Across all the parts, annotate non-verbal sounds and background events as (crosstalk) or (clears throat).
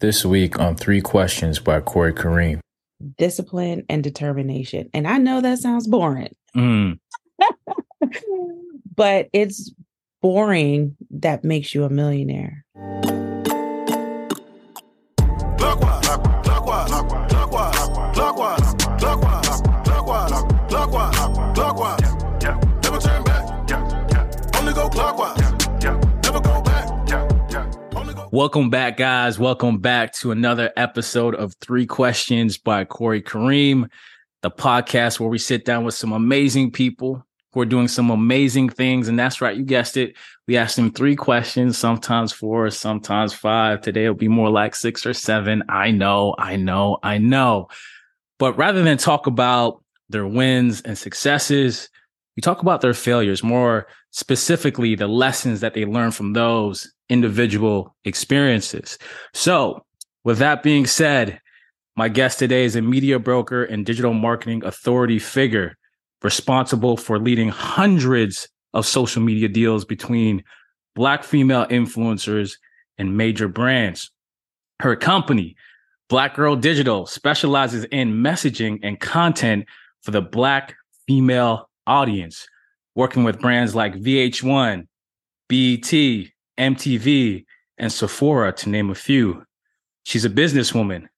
This week on Three Questions by Corey Kareem. Discipline and determination. And I know that sounds boring, Mm, (laughs) but it's boring that makes you a millionaire. Clockwise, Welcome back, guys. Welcome back to another episode of Three Questions by Corey Kareem, the podcast where we sit down with some amazing people who are doing some amazing things. And that's right, you guessed it. We ask them three questions, sometimes four, sometimes five. Today it'll be more like six or seven. I know, I know, I know. But rather than talk about their wins and successes, we talk about their failures, more specifically, the lessons that they learned from those individual experiences. So, with that being said, my guest today is a media broker and digital marketing authority figure responsible for leading hundreds of social media deals between Black female influencers and major brands. Her company, Black Girl Digital, specializes in messaging and content for the Black female audience, working with brands like VH1, BET, MTV, and Sephora, to name a few. She's a businesswoman,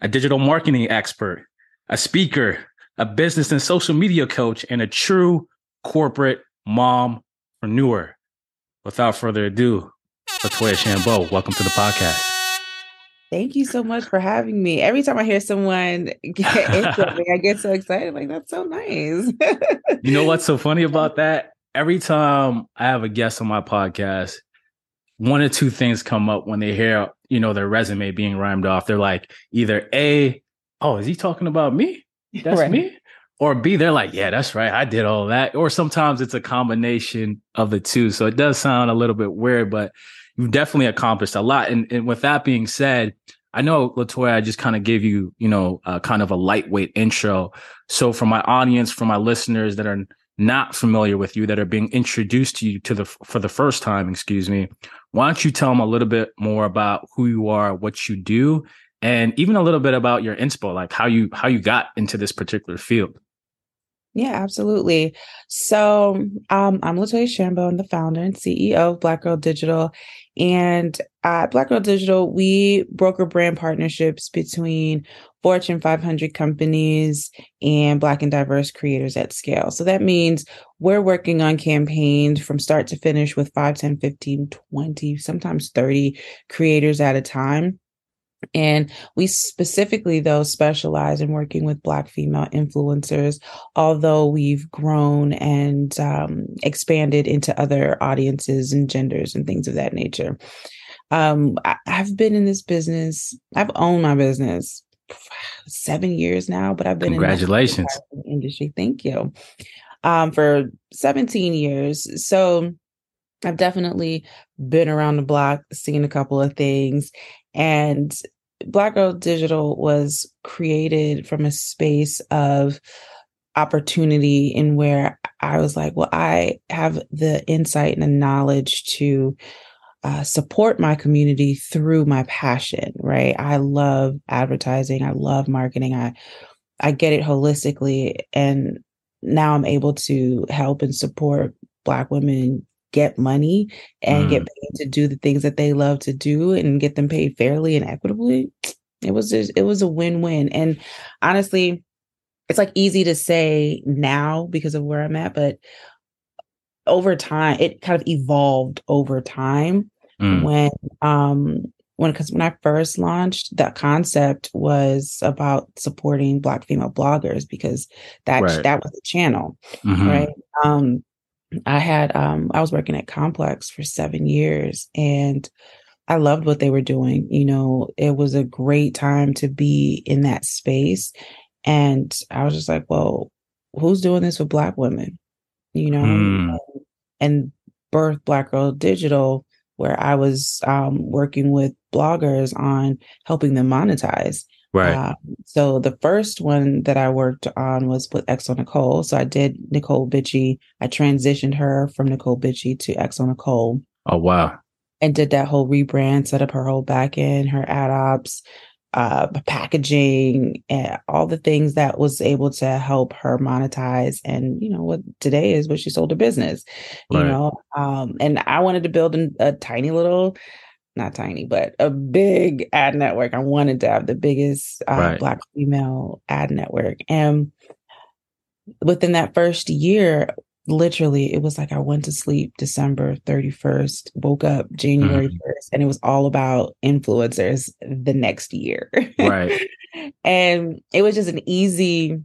a digital marketing expert, a speaker, a business and social media coach, and a true corporate mompreneur. Without further ado, Latoya Shambo, welcome to the podcast. Thank you so much for having me. Every time I hear someone (laughs) get into me, I get so excited. Like, that's so nice. (laughs) You know what's so funny about that? Every time I have a guest on my podcast, one or two things come up when they hear, you know, their resume being rhymed off. They're like, either A, oh, is he talking about me? (laughs) That's Right. me. Or B, they're like, yeah, that's right. I did all that. Or sometimes it's a combination of the two. So it does sound a little bit weird, but you've definitely accomplished a lot. And, and with that being said, I know Latoya, I just kind of gave you, you know, uh, kind of a lightweight intro. So for my audience, for my listeners that are not familiar with you, that are being introduced to you to the for the first time, excuse me, why don't you tell them a little bit more about who you are, what you do, and even a little bit about your inspo, like how you how you got into this particular field. Yeah, absolutely. So um, I'm Latoya Shambo. I'm the founder and CEO of Black Girl Digital. And at Black Girl Digital, we broker brand partnerships between Fortune 500 companies and Black and diverse creators at scale. So that means we're working on campaigns from start to finish with 5, 10, 15, 20, sometimes 30 creators at a time. And we specifically, though, specialize in working with Black female influencers, although we've grown and um, expanded into other audiences and genders and things of that nature. Um, I, I've been in this business, I've owned my business (sighs) seven years now, but I've been Congratulations. in the industry. Thank you. Um, for 17 years. So I've definitely been around the block, seen a couple of things. And Black Girl Digital was created from a space of opportunity in where I was like, well, I have the insight and the knowledge to uh, support my community through my passion, right? I love advertising. I love marketing. I, I get it holistically. And now I'm able to help and support Black women get money and get paid to do the things that they love to do and get them paid fairly and equitably. It was just, it was a win-win. And honestly, it's like easy to say now because of where I'm at, but over time, it kind of evolved over time Mm, when um when because when I first launched, that concept was about supporting Black female bloggers because that Right. that was the channel mhm. right um i had um i was working at complex for seven years and i loved what they were doing you know it was a great time to be in that space and i was just like well who's doing this for black women you know Mm. and birth black girl digital where i was um, working with bloggers on helping them monetize Right. uh, so the first one that I worked on was with xoNecole. So I did Necole Bitchie. I transitioned her from Necole Bitchie to xoNecole. oh wow. and did that whole rebrand, set up her whole back end, her ad ops, uh, packaging, and all the things that was able to help her monetize. And you know what today is what she sold her business. You know, um, and I wanted to build an, a tiny little. Not tiny, but a big ad network. I wanted to have the biggest uh, Right. Black female ad network. And within that first year, literally it was like I went to sleep December 31st, woke up January 1st, and it was all about influencers the next year. Right. (laughs) and it was just an easy,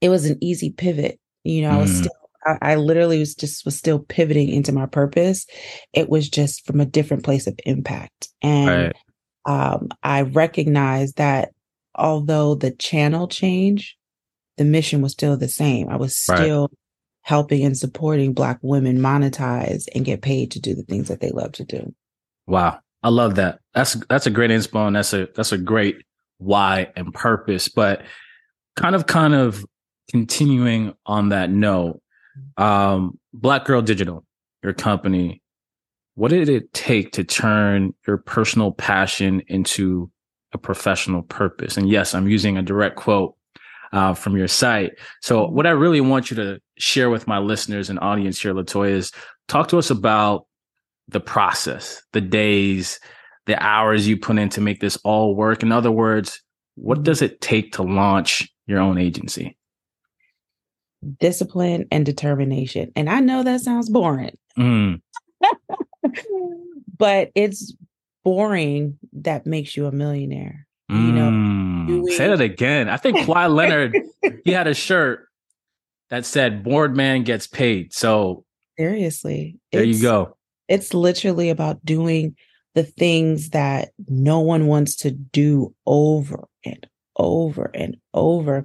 it was an easy pivot. You know, I was Mm. still I, I literally was just was still pivoting into my purpose. It was just from a different place of impact. And Right. um, I recognized that although the channel changed, the mission was still the same. I was Right. still helping and supporting Black women monetize and get paid to do the things that they love to do. Wow. I love that. That's that's a great inspo and that's a that's a great why and purpose. But kind of kind of continuing on that note, um, Black Girl Digital, your company, what did it take to turn your personal passion into a professional purpose? And yes, I'm using a direct quote uh, from your site. So, what I really want you to share with my listeners and audience here, Latoya, is talk to us about the process, the days, the hours you put in to make this all work. In other words, what does it take to launch your own agency? Discipline and determination. And I know that sounds boring, Mm, (laughs) but it's boring that makes you a millionaire. You know, mm. doing- say that again. I think Kawhi (laughs) Leonard, he had a shirt that said "Board Man gets paid." So Seriously. there you go. It's literally about doing the things that no one wants to do over and over and over.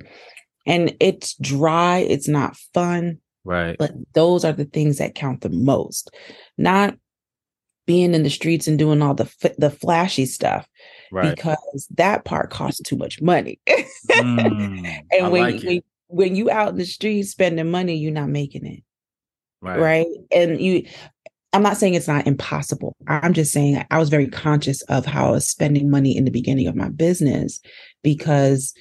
And it's dry, it's not fun, Right. but those are the things that count the most. Not being in the streets and doing all the f- the flashy stuff Right. because that part costs too much money. (laughs) Mm, and when, like when when you out in the streets spending money, you're not making it Right. right and you i'm not saying it's not impossible i'm just saying i was very conscious of how i was spending money in the beginning of my business because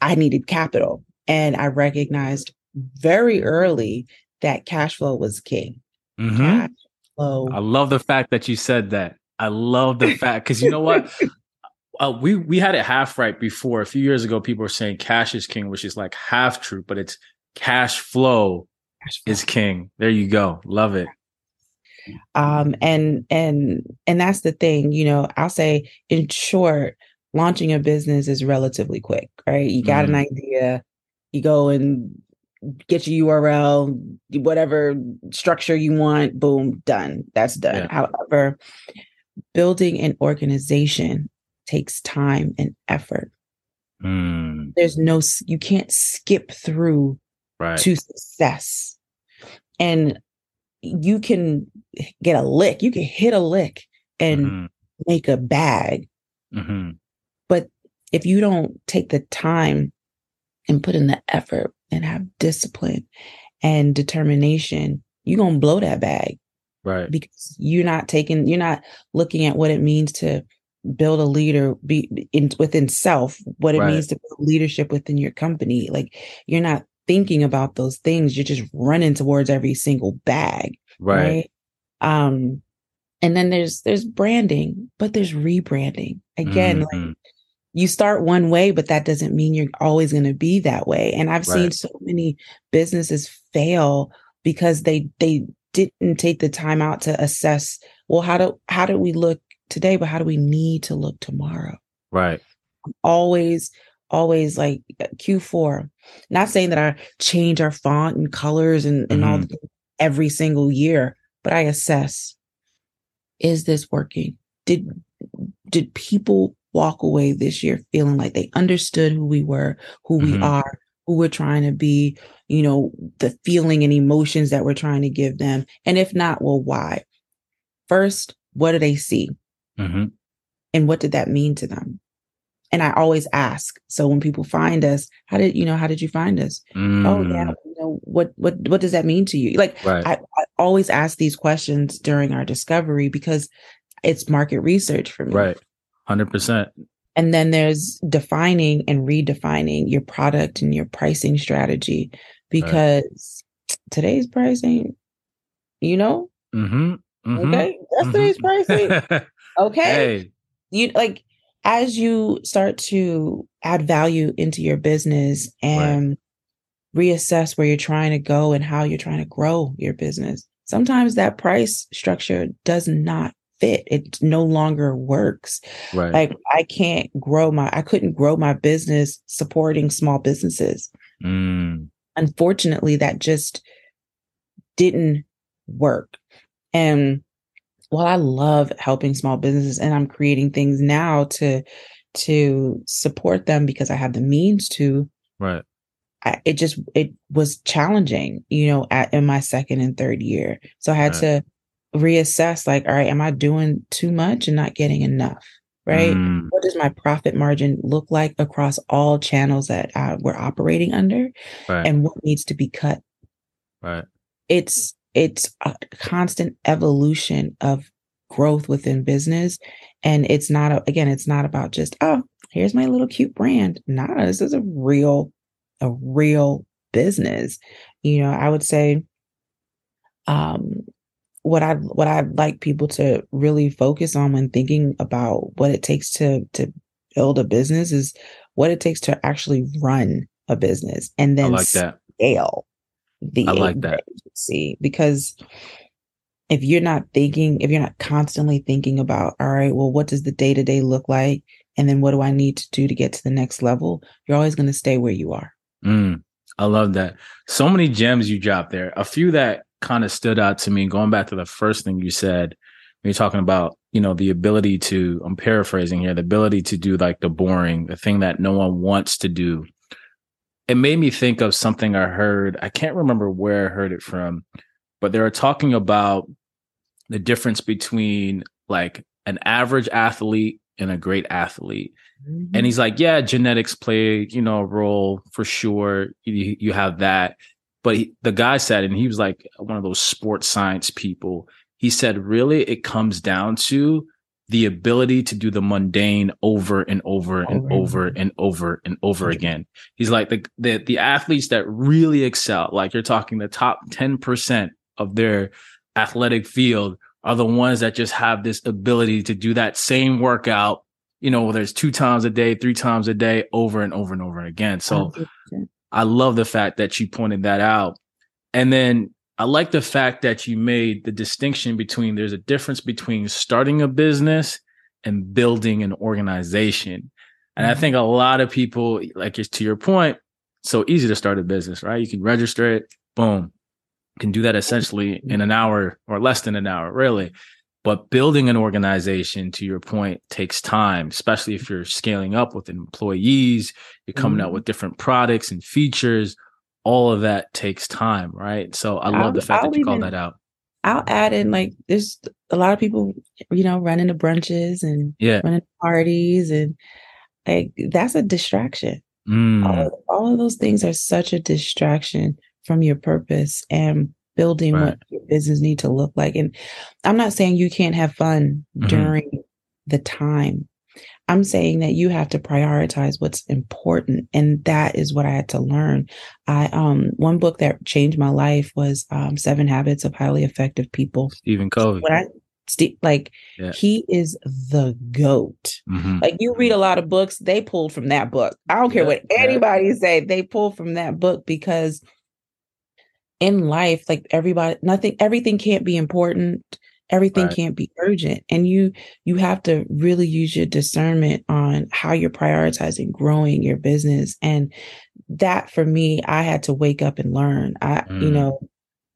i needed capital and i recognized very early that cash flow was king Mhm. cash flow I love the fact that you said that. I love the (laughs) fact because you know what? Uh, we we had it half right before. A few years ago, people were saying cash is king, which is like half true, but it's cash flow cash flow. is king. There you go. Love it. um and and and that's the thing you know i'll say in short launching a business is relatively quick right you got an Mhm. idea you go and get your url whatever structure you want boom done that's done Yeah. however building an organization takes time and effort Mm, there's no you can't skip through right. to success. And you can get a lick, you can hit a lick and Mhm, make a bag. mhm. If you don't take the time and put in the effort and have discipline and determination, you're going to blow that bag Right. because you're not taking, you're not looking at what it means to build a leader be in within self, what it Right. means to build leadership within your company. Like you're not thinking about those things. You're just running towards every single bag. Right. Right. Um, and then there's there's branding, but there's rebranding. Again, like Mhm. You start one way, but that doesn't mean you're always going to be that way. And I've seen so many businesses fail because they they didn't take the time out to assess, well, how do how do we look today, but how do we need to look tomorrow? Right. Always, always like uh, Q4. Not saying that I change our font and colors and, and all Mhm. the, every single year, but I assess is this working? Did did people walk away this year feeling like they understood who we were, who we Mhm. are, who we're trying to be, you know, the feeling and emotions that we're trying to give them? And if not, well, why? First, what do they see? Mhm. And what did that mean to them? and I always ask. So when people find us, how did you know? How did you find us? Oh yeah, Mm, you know what what what does that mean to you? Like Right. I, I always ask these questions during our discovery because it's market research for me. Right. Hundred percent. And then there's defining and redefining your product and your pricing strategy because today's pricing, you know, Mm-hmm. mm-hmm. okay, yesterday's pricing, (laughs) okay. hey. You like as you start to add value into your business and reassess where you're trying to go and how you're trying to grow your business. Sometimes that price structure does not fit. It no longer works. Right. Like I can't grow my I couldn't grow my business supporting small businesses. Mm, Unfortunately, that just didn't work. And while I love helping small businesses and I'm creating things now to to support them because I have the means to, right. I, it just it was challenging, you know, at in my second and third year. So I had Right. to reassess like, all right, am I doing too much and not getting enough? Right? Mm, what does my profit margin look like across all channels that uh, we're operating under right. and what needs to be cut right. it's it's a constant evolution of growth within business and it's not a, again it's not about just oh here's my little cute brand nah this is a real a real business you know i would say um what i what i'd like people to really focus on when thinking about what it takes to to build a business is what it takes to actually run a business and I then like that. scale the I like that. agency because if you're not thinking if you're not constantly thinking about all right well what does the day to day look like and then what do i need to do to get to the next level you're always going to stay where you are Mm, I love that. So many gems you dropped there. A few that kind of stood out to me. Going back to the first thing you said, when you're talking about, you know, the ability to, I'm paraphrasing here, the ability to do like the boring, the thing that no one wants to do. It made me think of something I heard. I can't remember where I heard it from, but they were talking about the difference between like an average athlete and a great athlete. And mm-hmm. he's like, yeah, genetics play, you know, a role for sure. You, you have that. But he, the guy said, and he was like one of those sports science people. He said, really, it comes down to the ability to do the mundane over and over and Over and over and over again. He's like the, the the athletes that really excel, like you're talking the top 10% of their athletic field are the ones that just have this ability to do that same workout, you know, whether it's two times a day, three times a day, over and over and over again. So 100%. I love the fact that you pointed that out. And then I like the fact that you made the distinction between there's a difference between starting a business and building an organization. And I Mhm. think a lot of people, like it's to your point, so easy to start a business, right? You can register it, boom. You can do that essentially in an hour or less than an hour, really. But building an organization, to your point, takes time, especially if you're scaling up with employees, you're coming out Mhm. with different products and features. All of that takes time, right? So I love I'll- the fact I'll that you called even- that out. i'll add in like there's a lot of people you know running the brunches and Yeah. running parties and like that's a distraction Mm, all, of, all of those things are such a distraction from your purpose and building Right. what your business need to look like and i'm not saying you can't have fun Mhm. during the time i'm saying that you have to prioritize what's important and that is what i had to learn i um one book that changed my life was um seven habits of highly effective people Stephen Covey. when i like Yeah. he is the goat Mhm. like you read a lot of books, they pulled from that book. I don't care Yeah, what yeah. anybody say, they pull from that book because in life, like everybody, nothing, everything can't be important. Everything Right. can't be urgent. And you you have to really use your discernment on how you're prioritizing growing your business. And that for me, I had to wake up and learn. I, you Mm. know,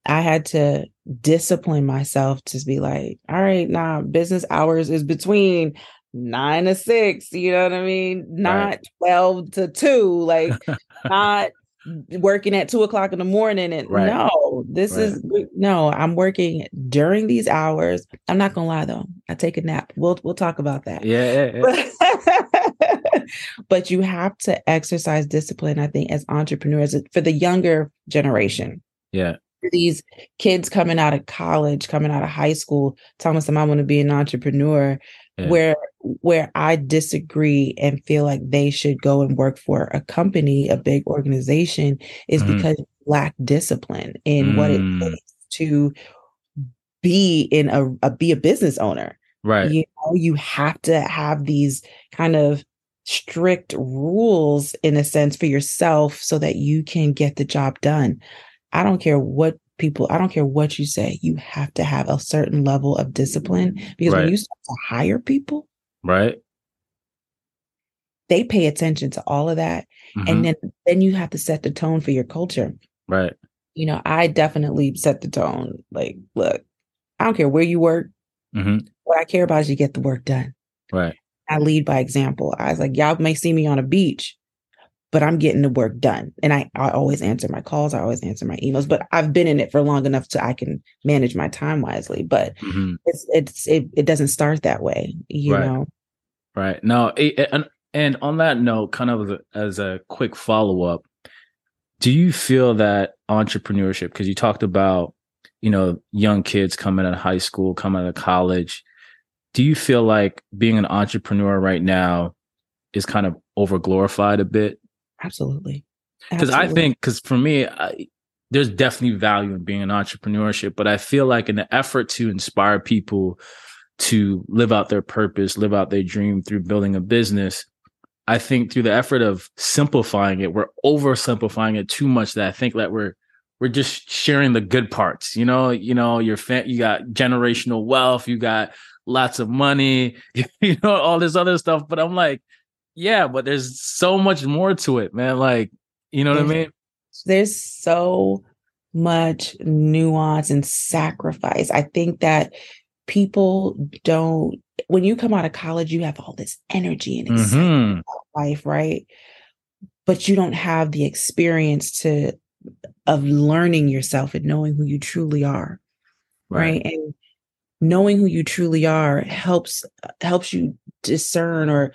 I had to discipline myself to be like, all right, nah, business hours is between nine to six, you know what I mean? Not 12 to two, like (laughs) not working at two o'clock in the morning. And Right. no, this Right. is no, I'm working during these hours. I'm not gonna lie though, I take a nap. We'll we'll talk about that. Yeah, yeah, yeah. (laughs) but you have to exercise discipline, I think, as entrepreneurs uh, for the younger generation. Yeah. These kids coming out of college, coming out of high school, telling us, I want to be an entrepreneur. Yeah. Where where I disagree and feel like they should go and work for a company, a big organization, is Mhm. because lack discipline in what it Mm. takes to be in a, a be a business owner Right. you know you have to have these kind of strict rules in a sense for yourself so that you can get the job done i don't care what people i don't care what you say you have to have a certain level of discipline because Right. when you start to hire people Right. they pay attention to all of that Mhm. and then then you have to set the tone for your culture right. you know i definitely set the tone like look i don't care where you work hmm what i care about is you get the work done Right. I lead by example. I was like, y'all may see me on a beach, but I'm getting the work done. And I, I always answer my calls. I always answer my emails, but I've been in it for long enough to I can manage my time wisely. But hmm it's it's it, it doesn't start that way, you Right. know. Right. No, it, and and on that note, kind of as a, quick follow up, do you feel that entrepreneurship? Because you talked about, you know, young kids coming out of high school, coming out of college. Do you feel like being an entrepreneur right now is kind of over glorified a bit? Absolutely. Because I think, because for me, I, there's definitely value in being an entrepreneurship, but I feel like in the effort to inspire people to live out their purpose, live out their dream through building a business, I think through the effort of simplifying it, we're oversimplifying it too much that I think that we're we're just sharing the good parts. You know, you know, your you got generational wealth, you got lots of money, (laughs) you know, all this other stuff. But I'm like, yeah, but there's so much more to it, man. Like, you know what I mean? there's so much nuance and sacrifice. I think that people don't when you come out of college, you have all this energy and excitement Mhm. life, right? But you don't have the experience to of learning yourself and knowing who you truly are, right? And knowing who you truly are helps helps you discern or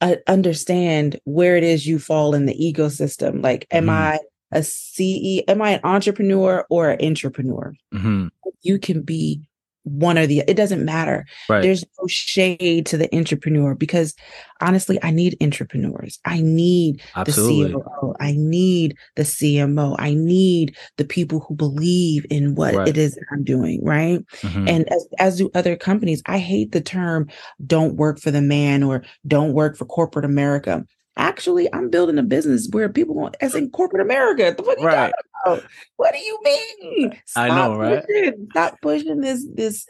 uh, understand where it is you fall in the ecosystem. Like, am Mhm. I a CE? Am I an entrepreneur or an intrapreneur? Mhm. You can be one or the. It doesn't matter. Right. There's no shade to the intrapreneur because honestly, I need intrapreneurs. I need Absolutely. the COO. I need the CMO. I need the people who believe in what Right. it is that I'm doing, right? Mhm. And as, as do other companies, I hate the term don't work for the man or don't work for corporate America. Actually, I'm building a business where people want as in corporate America. The fuck you Right. talking about? What do you mean? I know, right? pushing- stop pushing this this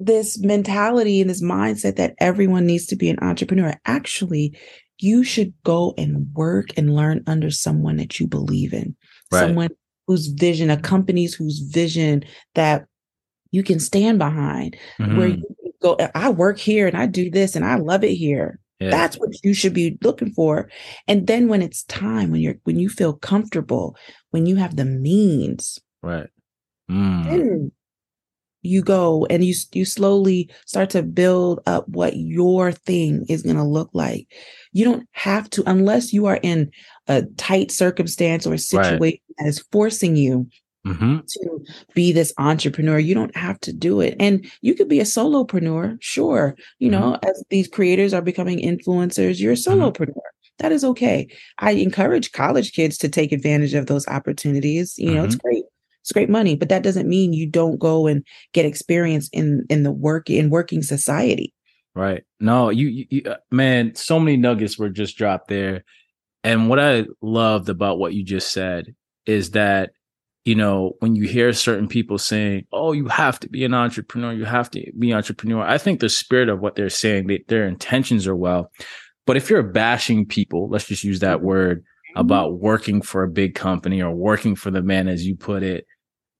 this mentality and this mindset that everyone needs to be an entrepreneur. Actually, you should go and work and learn under someone that you believe in. Right. Someone whose vision, a company's whose vision that you can stand behind where Mhm. you go i work here and i do this and i love it here Yeah. that's what you should be looking for and then when it's time when you're when you feel comfortable when you have the means right. Mm. then you go and you you slowly start to build up what your thing is going to look like you don't have to unless you are in a tight circumstance or a situation that is forcing you Mhm. to be this entrepreneur. You don't have to do it. And you could be a solopreneur, sure. You know, as these creators are becoming influencers, you're a solopreneur. That is okay. I encourage college kids to take advantage of those opportunities. You know, it's great. It's great money, but that doesn't mean you don't go and get experience in in the work in working society. Right. No, you, you, you, uh, man, so many nuggets were just dropped there. And what I loved about what you just said is that, you know, when you hear certain people saying, oh, you have to be an entrepreneur, you have to be an entrepreneur, I think the spirit of what they're saying, they, their intentions are well. But if you're bashing people, let's just use that mm-hmm. word mm-hmm. about working for a big company or working for the man, as you put it,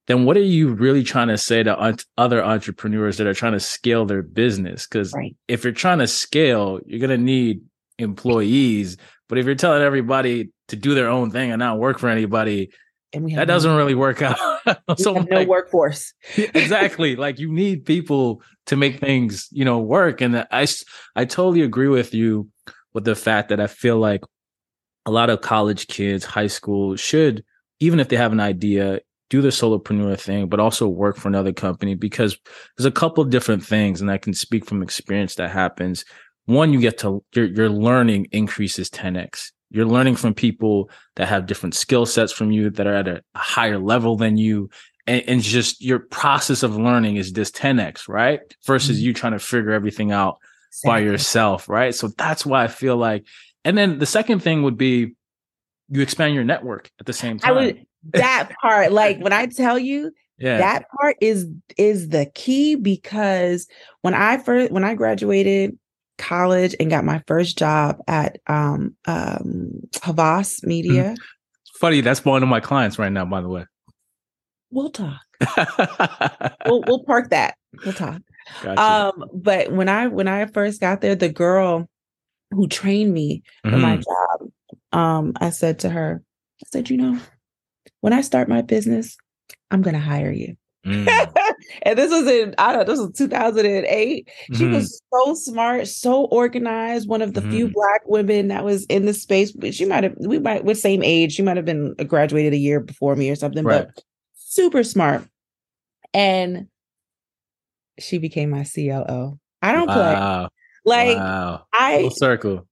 then what are you really trying to say to other entrepreneurs that are trying to scale their business? Because Right. if you're trying to scale, you're going to need employees. But if you're telling everybody to do their own thing and not work for anybody, And we have that no- doesn't really work out. (laughs) so no like, workforce. exactly. Like you need people to make things, you know, work. And I, I totally agree with you with the fact that I feel like a lot of college kids, high school should, even if they have an idea, do the solopreneur thing, but also work for another company because there's a couple of different things, and I can speak from experience that happens. One, you get to your your learning increases 10x. You're learning from people that have different skill sets from you that are at a higher level than you. And, and just your process of learning is this 10x, right? Versus Mhm. you trying to figure everything out by yourself, right? So that's why I feel like, and then the second thing would be you expand your network at the same I time. would that (laughs) part, like when I tell you yeah. that part is is the key because when I first when I graduated college and got my first job at um um Havas Media, Funny, that's one of my clients right now, by the way. we'll talk. (laughs) We'll we'll park that. We'll talk. Gotcha. Um, but when I when I first got there, the girl who trained me for my Mhm. job, um, I said to her, I said, you know, when I start my business, I'm gonna hire you. Mm. (laughs) and this was in I don't know, this was 2008. She Mhm. was so smart, so organized, one of the few black women that was in the space. She might have we might with same age, she might have been graduated a year before me or something, Right. but super smart. And she became my COO. I don't play. Like wow. I Full circle.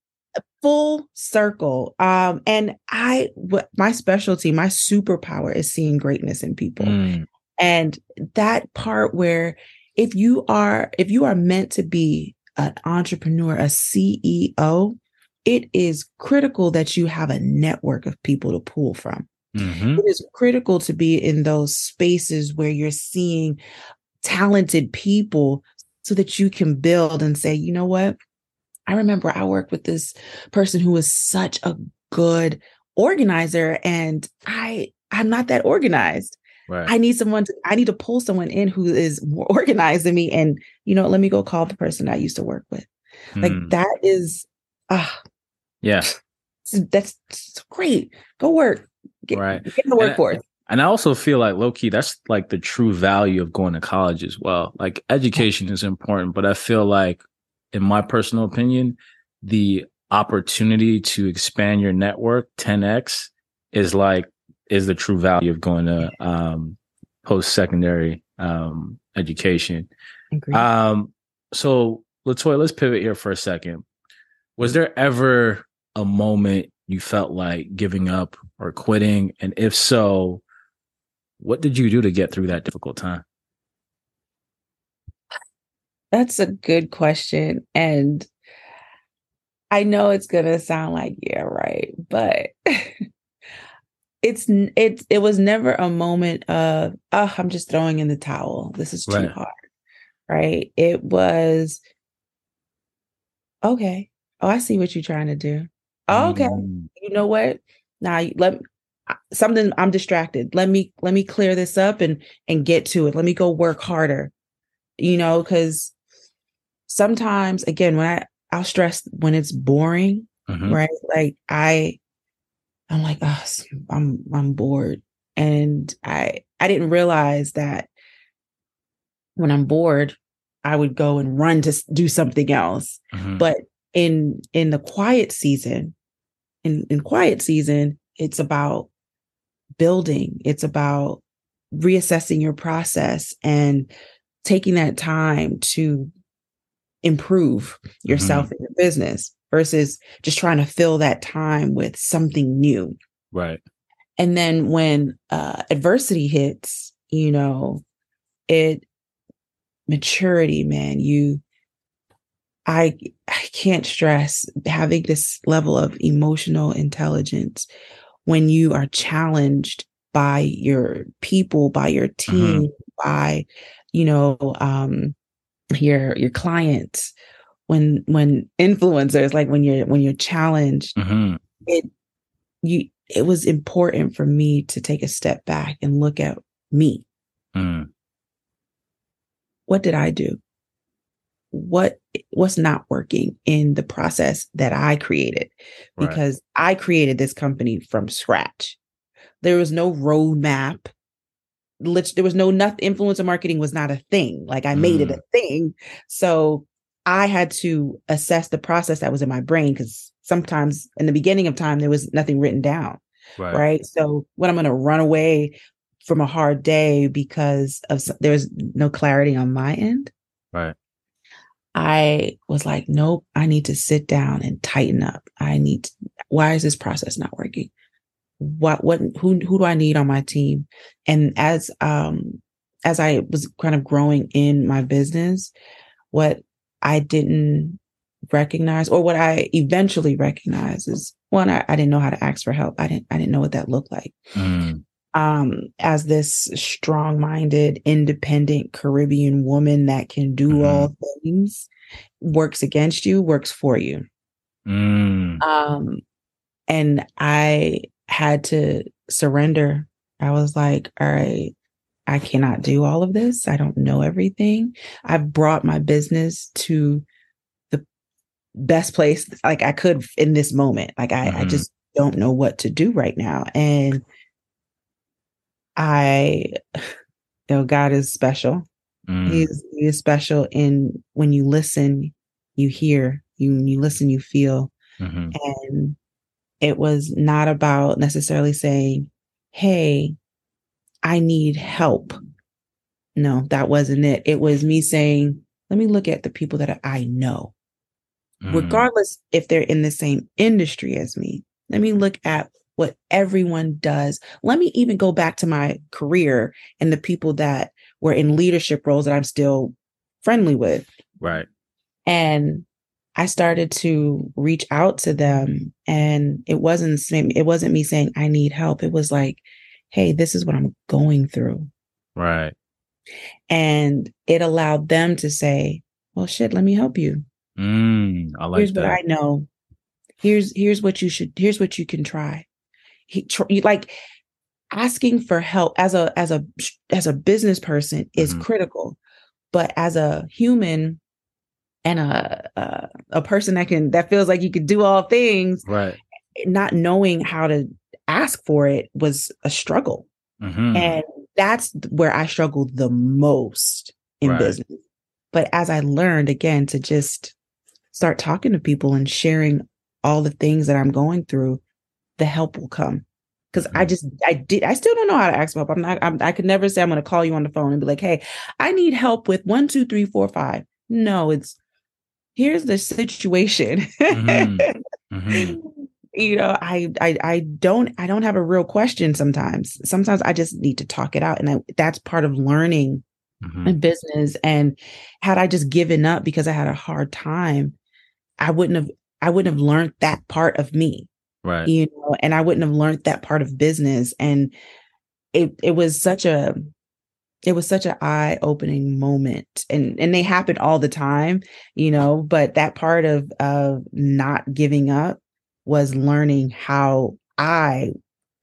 full circle. Um, and I what my specialty, my superpower is seeing greatness in people. Mm. And that part where if you are if you are meant to be an entrepreneur, a CEO, it is critical that you have a network of people to pull from. Mhm. It is critical to be in those spaces where you're seeing talented people so that you can build and say, you know what? I remember I worked with this person who was such a good organizer and I I'm not that organized. Right. I need someone to I need to pull someone in who is more (laughs) organized than me and you know, let me go call the person I used to work with. Like Mm. that is ah yeah. that's great. Go work. Get, Right. get in the And workforce. And I also feel like low key, that's like the true value of going to college as well. Like education is important, but I feel like, in my personal opinion, the opportunity to expand your network 10x is like is the true value of going to um, post secondary um, education. Um, so Latoya, let's pivot here for a second. Was there ever a moment you felt like giving up or quitting? And if so, what did you do to get through that difficult time? That's a good question. And I know it's gonna sound like, yeah, right, but (laughs) it's it it was never a moment of oh, I'm just throwing in the towel. This is too Right. hard. Right. It was okay. Oh, I see what you're trying to do. Oh, okay. Mm, you know what now you- let something i'm distracted let me let me clear this up and and get to it let me go work harder you know because sometimes again when i i'll stress when it's boring mhm. right like i i'm like oh, i'm i'm bored. And i i didn't realize that when i'm bored i would go and run to do something else. Mhm. but in in the quiet season in in quiet season it's about building. It's about reassessing your process and taking that time to improve yourself in your business versus just trying to fill that time with something new right. and then when uh adversity hits you know it maturity man you i i can't stress having this level of emotional intelligence when you are challenged by your people by your team by you know um your your clients when when influencers like when you're when you're challenged Mhm. it you it was important for me to take a step back and look at me. Mm. what did i do? What what's not working in the process that i created? Right. because i created this company from scratch. There was no roadmap. There was no nothing influencer marketing was not a thing. Like i made it a thing. So i had to assess the process that was in my brain because sometimes in the beginning of time there was nothing written down Right. right, so when i'm going to run away from a hard day because of there's no clarity on my end Right. i was like nope i need to sit down and tighten up i need to, why is this process not working what what who who do i need on my team and as um as i was kind of growing in my business what i didn't recognize or what i eventually recognized is one I, I didn't know how to ask for help. I didn't i didn't know what that looked like. Mm, um as this strong-minded independent caribbean woman that can do Mhm. all things works against you works for you. Mm, um and i had to surrender. I was like all right i cannot do all of this. I don't know everything. I've brought my business to the best place like i could in this moment. Like i, I Mhm. just don't know what to do right now. And i (sighs) you know god is special. Mm, He's he is special in when you listen, you hear, you when you listen, you feel. mhm, And it was not about necessarily saying, Hey, I need help. No, that wasn't it. It was me saying, let me look at the people that I know, mm, regardless if they're in the same industry as me. Let me look at what everyone does. Let me even go back to my career and the people that were in leadership roles that I'm still friendly with. Right. And I started to reach out to them. And it wasn't the same, it wasn't me saying, I need help. It was like, hey, this is what I'm going through. Right. And it allowed them to say, well, shit, let me help you. Mm, I like here's what. I know. Here's here's what you should. Here's what you can try. He, tr- you, like asking for help as a as a as a business person is Mhm. critical, but as a human and a, a a person that can that feels like you could do all things, right. not knowing how to ask for it was a struggle, Mhm. and that's where I struggled the most in Right. business. But as I learned again to just start talking to people and sharing all the things that I'm going through, the help will come. Because I Mhm. just I did I still don't know how to ask for help. I'm not I'm, I could never say I'm going to call you on the phone and be like, hey, I need help with one two three four five. No, it's here's the situation. Mhm. (laughs) You know I, I i don't i don't have a real question sometimes sometimes i just need to talk it out and I, that's part of learning Mhm. in business and had i just given up because i had a hard time i wouldn't have i wouldn't have learned that part of me Right. you know and i wouldn't have learned that part of business and it it was such a it was such an eye-opening moment and and they happen all the time you know but that part of of not giving up was learning how i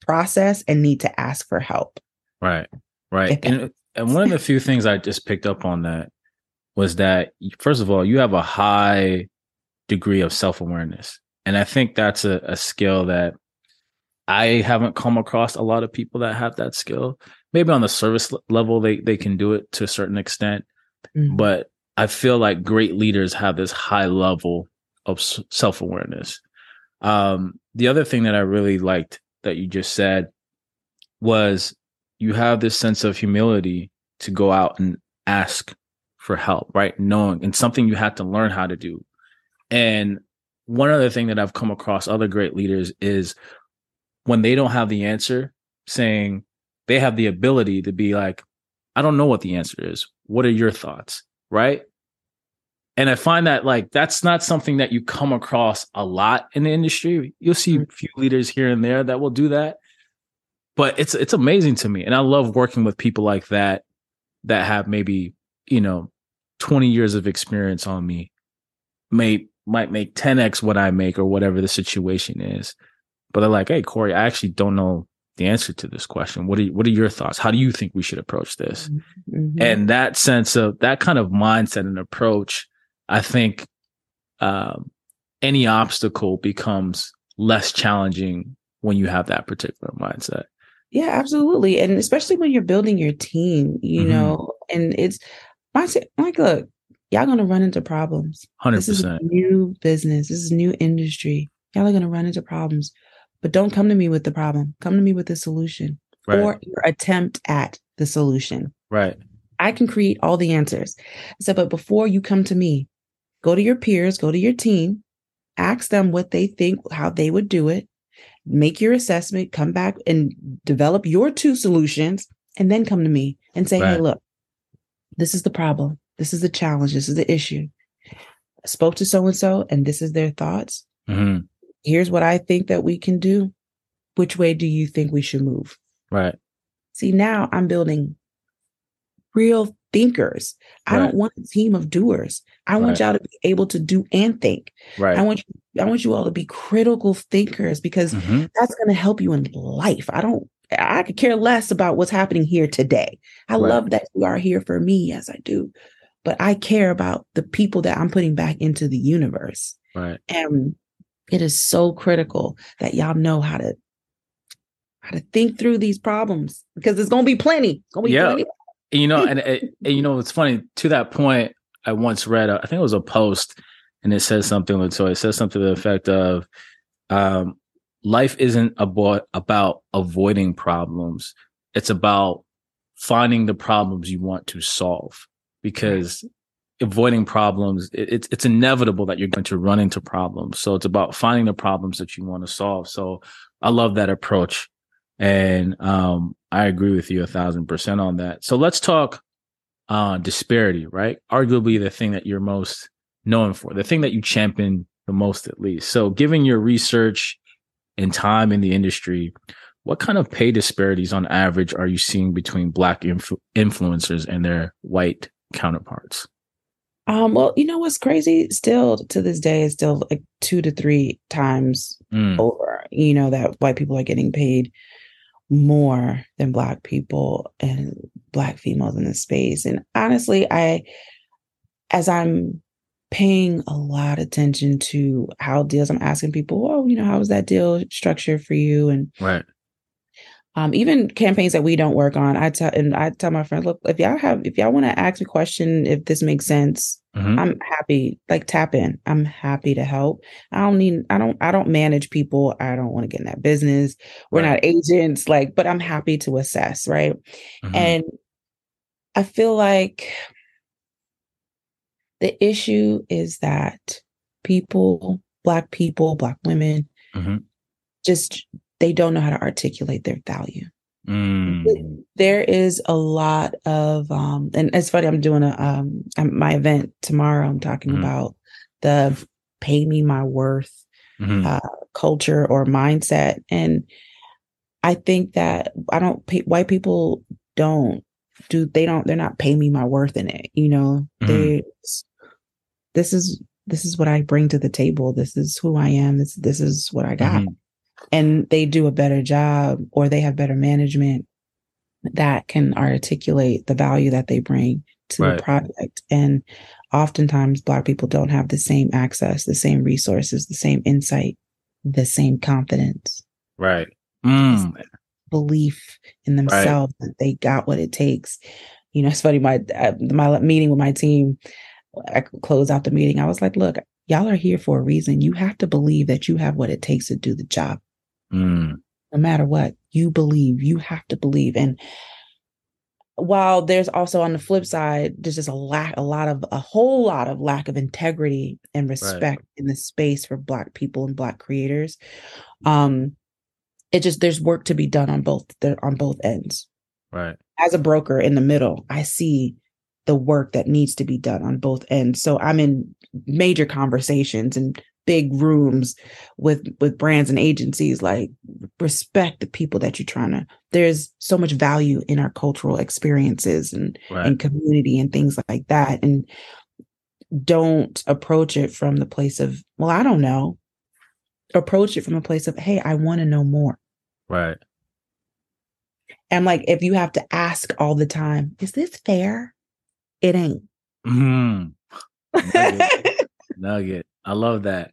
process and need to ask for help Right. Right. And, and one of the few things I just picked up on that was that first of all, you have a high degree of self awareness. And I think that's a, a skill that I haven't come across a lot of people that have that skill. Maybe on the service level, they, they can do it to a certain extent. Mhm. But I feel like great leaders have this high level of self awareness. Um, the other thing that I really liked that you just said was you have this sense of humility to go out and ask for help, right? Knowing and something you had to learn how to do. And one other thing that I've come across other great leaders is when they don't have the answer, saying they have the ability to be like, I don't know what the answer is. What are your thoughts? Right. And I find that like that's not something that you come across a lot in the industry. You'll see a few leaders here and there that will do that. But it's it's amazing to me. And I love working with people like that that have maybe, you know, 20 years of experience on me. May might make 10x what I make or whatever the situation is. But they're like, hey, Corey, I actually don't know the answer to this question. What are what are your thoughts? How do you think we should approach this? Mhm. and that sense of that kind of mindset and approach i think um, any obstacle becomes less challenging when you have that particular mindset Yeah, absolutely. And especially when you're building your team, you Mhm. know, and it's mindset like look, y'all gonna run into problems. 100%. This is a new business, this is new industry. y'all are going to run into problems. But don't come to me with the problem. Come to me with the solution Right. or your attempt at the solution. right. I can create all the answers. Said, but before you come to me, go to your peers, go to your team, ask them what they think, how they would do it, make your assessment, come back and develop your two solutions, and then come to me and say, hey, look, this is the problem. This is the challenge. This is the issue. I spoke to so and so, and this is their thoughts. hmm Here's what I think that we can do. Which way do you think we should move? Right. See, now I'm building real thinkers. I Right. don't want a team of doers. I want Right. y'all to be able to do and think. Right. I want you, I want you all to be critical thinkers because Mhm. that's going to help you in life. I don't I could care less about what's happening here today. I Right. love that you are here for me as I do. But I care about the people that I'm putting back into the universe. Right. And it is so critical that y'all know how to how to think through these problems because there's gonna be plenty. It's gonna be Yeah. plenty. And, you know, and, and (laughs) and, you know, it's funny. To that point, I once read, I think it was a post, and it says something. So it says something to the effect of, um, "Life isn't about about avoiding problems. It's about finding the problems you want to solve. Because avoiding problems, it, it's it's inevitable that you're going to run into problems. So it's about finding the problems that you want to solve. So I love that approach. And um, I agree with you a thousand percent on that. So let's talk uh, disparity, right? Arguably the thing that you're most known for, the thing that you champion the most, at least. So, given your research and time in the industry, what kind of pay disparities on average are you seeing between Black influ- influencers and their white counterparts? Um, well, you know what's crazy? Still to this day, it's still like two to three times Mm, over, you know, that white people are getting paid more than black people and black females in this space. And honestly, I as I'm paying a lot of attention to how deals, I'm asking people, oh, you know, how was that deal structured for you? And right. Um, even campaigns that we don't work on, I tell and I tell my friends, look, if y'all have, if y'all want to ask a question, if this makes sense, Mhm. I'm happy. Like tap in. I'm happy to help. I don't need. I don't. I don't manage people. I don't want to get in that business. We're Right. not agents. Like, but I'm happy to assess. Right. Mhm. And I feel like the issue is that people, Black people, Black women, Mhm. just they don't know how to articulate their value. Mm, (laughs) There is a lot of, um, and it's funny. I'm doing a um my event tomorrow. I'm talking Mhm. about the pay me my worth mhm. uh, culture or mindset, and I think that I don't. Pay, white people don't do. They don't. They're not pay me my worth in it. You know. Mhm. They. This is this is what I bring to the table. This is who I am. This this is what I got Mhm. And they do a better job or they have better management that can articulate the value that they bring to Right. the project and oftentimes black people don't have the same access the same resources the same insight the same confidence. Right. Mm, belief in themselves that they got what it takes. You know it's funny my uh, my meeting with my team i close out the meeting. I was like look y'all are here for a reason. You have to believe that you have what it takes to do the job mm, no matter what you believe you have to believe. And while there's also on the flip side there's just a lack a lot of a whole lot of lack of integrity and respect in the space for black people and black creators um it just there's work to be done on both there on both ends. Right. as a broker in the middle i see the work that needs to be done on both ends. So i'm in major conversations and big rooms with with brands and agencies like respect the people that you're trying to there's so much value in our cultural experiences and Right. and community and things like that and don't approach it from the place of well i don't know approach it from a place of hey i want to know more Right. and like if you have to ask all the time is this fair it ain't Mm. (laughs) Nugget. Nugget. I love that.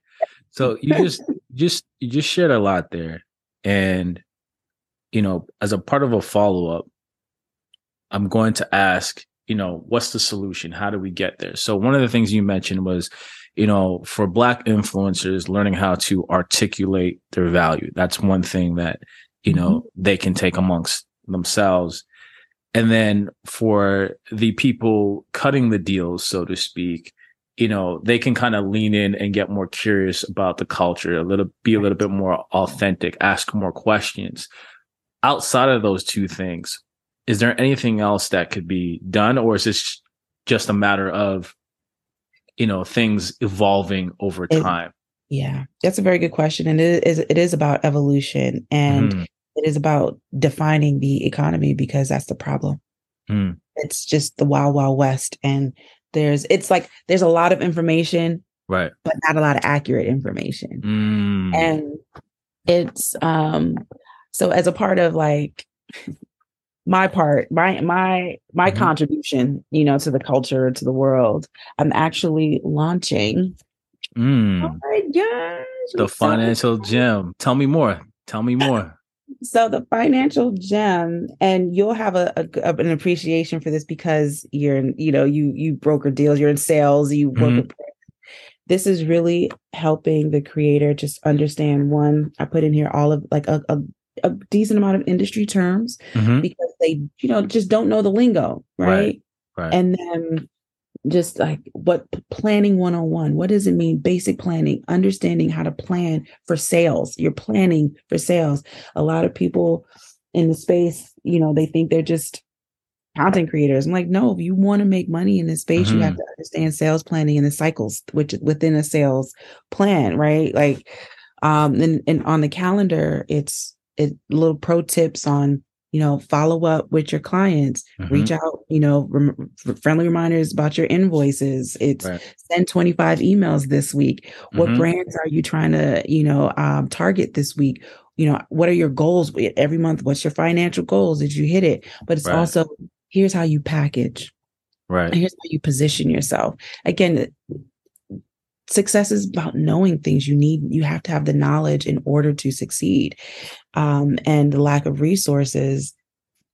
So you just (laughs) just you just shared a lot there. And you know, as a part of a follow-up, I'm going to ask, you know, what's the solution? How do we get there? So one of the things you mentioned was, you know, for black influencers, learning how to articulate their value. That's one thing that, you know, mm-hmm. they can take amongst themselves. And then for the people cutting the deals, so to speak, you know, they can kind of lean in and get more curious about the culture, a little, be a little bit more authentic, ask more questions. Outside of those two things, is there anything else that could be done, or is this just a matter of, you know, things evolving over It- time? Yeah, that's a very good question, and it is it is about evolution, and Mhm. it is about defining the economy because that's the problem. Mm. It's just the wild wild west, and there's it's like there's a lot of information, Right. but not a lot of accurate information, Mm. and it's um so as a part of like my part my my my Mhm. contribution you know to the culture to the world i'm actually launching Mm. oh my gosh The I'm so financial gem. Tell me more. Tell me more. So the financial gem and you'll have a, a- an appreciation for this because you're in you know you you broker deals you're in sales you work Mhm. with this is really helping the creator just understand one i put in here all of like a, a, a decent amount of industry terms Mhm. because they you know just don't know the lingo right, Right, right. and then just like what planning 101 what does it mean? Basic planning understanding how to plan for sales. You're planning for sales. A lot of people in the space you know they think they're just content creators. I'm like no if you want to make money in this space you have to understand sales planning and the cycles which within a sales plan right? Like um and, and on the calendar it's it little pro tips on you know follow up with your clients Mhm. reach out you know rem- friendly reminders about your invoices it's Right. send 25 emails this week what Mhm. brands are you trying to you know um, target this week you know what are your goals every month what's your financial goals did you hit it but it's Right. also here's how you package Right. here's how you position yourself again success is about knowing things. You need you have to have the knowledge in order to succeed. Um, and the lack of resources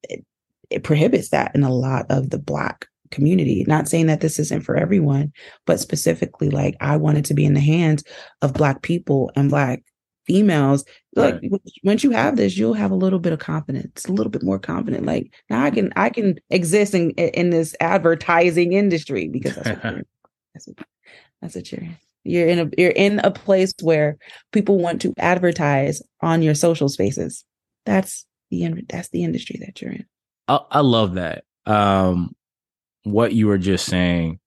it, it prohibits that in a lot of the black community. Not saying that this isn't for everyone but specifically like i wanted to be in the hands of black people and black females. Like Right. once you have this you'll have a little bit of confidence a little bit more confident. Like now i can i can exist in in this advertising industry because that's what (laughs) you're that's what, that's what you're in you're in a you're in a place where people want to advertise on your social spaces that's the that's the industry that you're in I, I love that. Um, what you were just saying.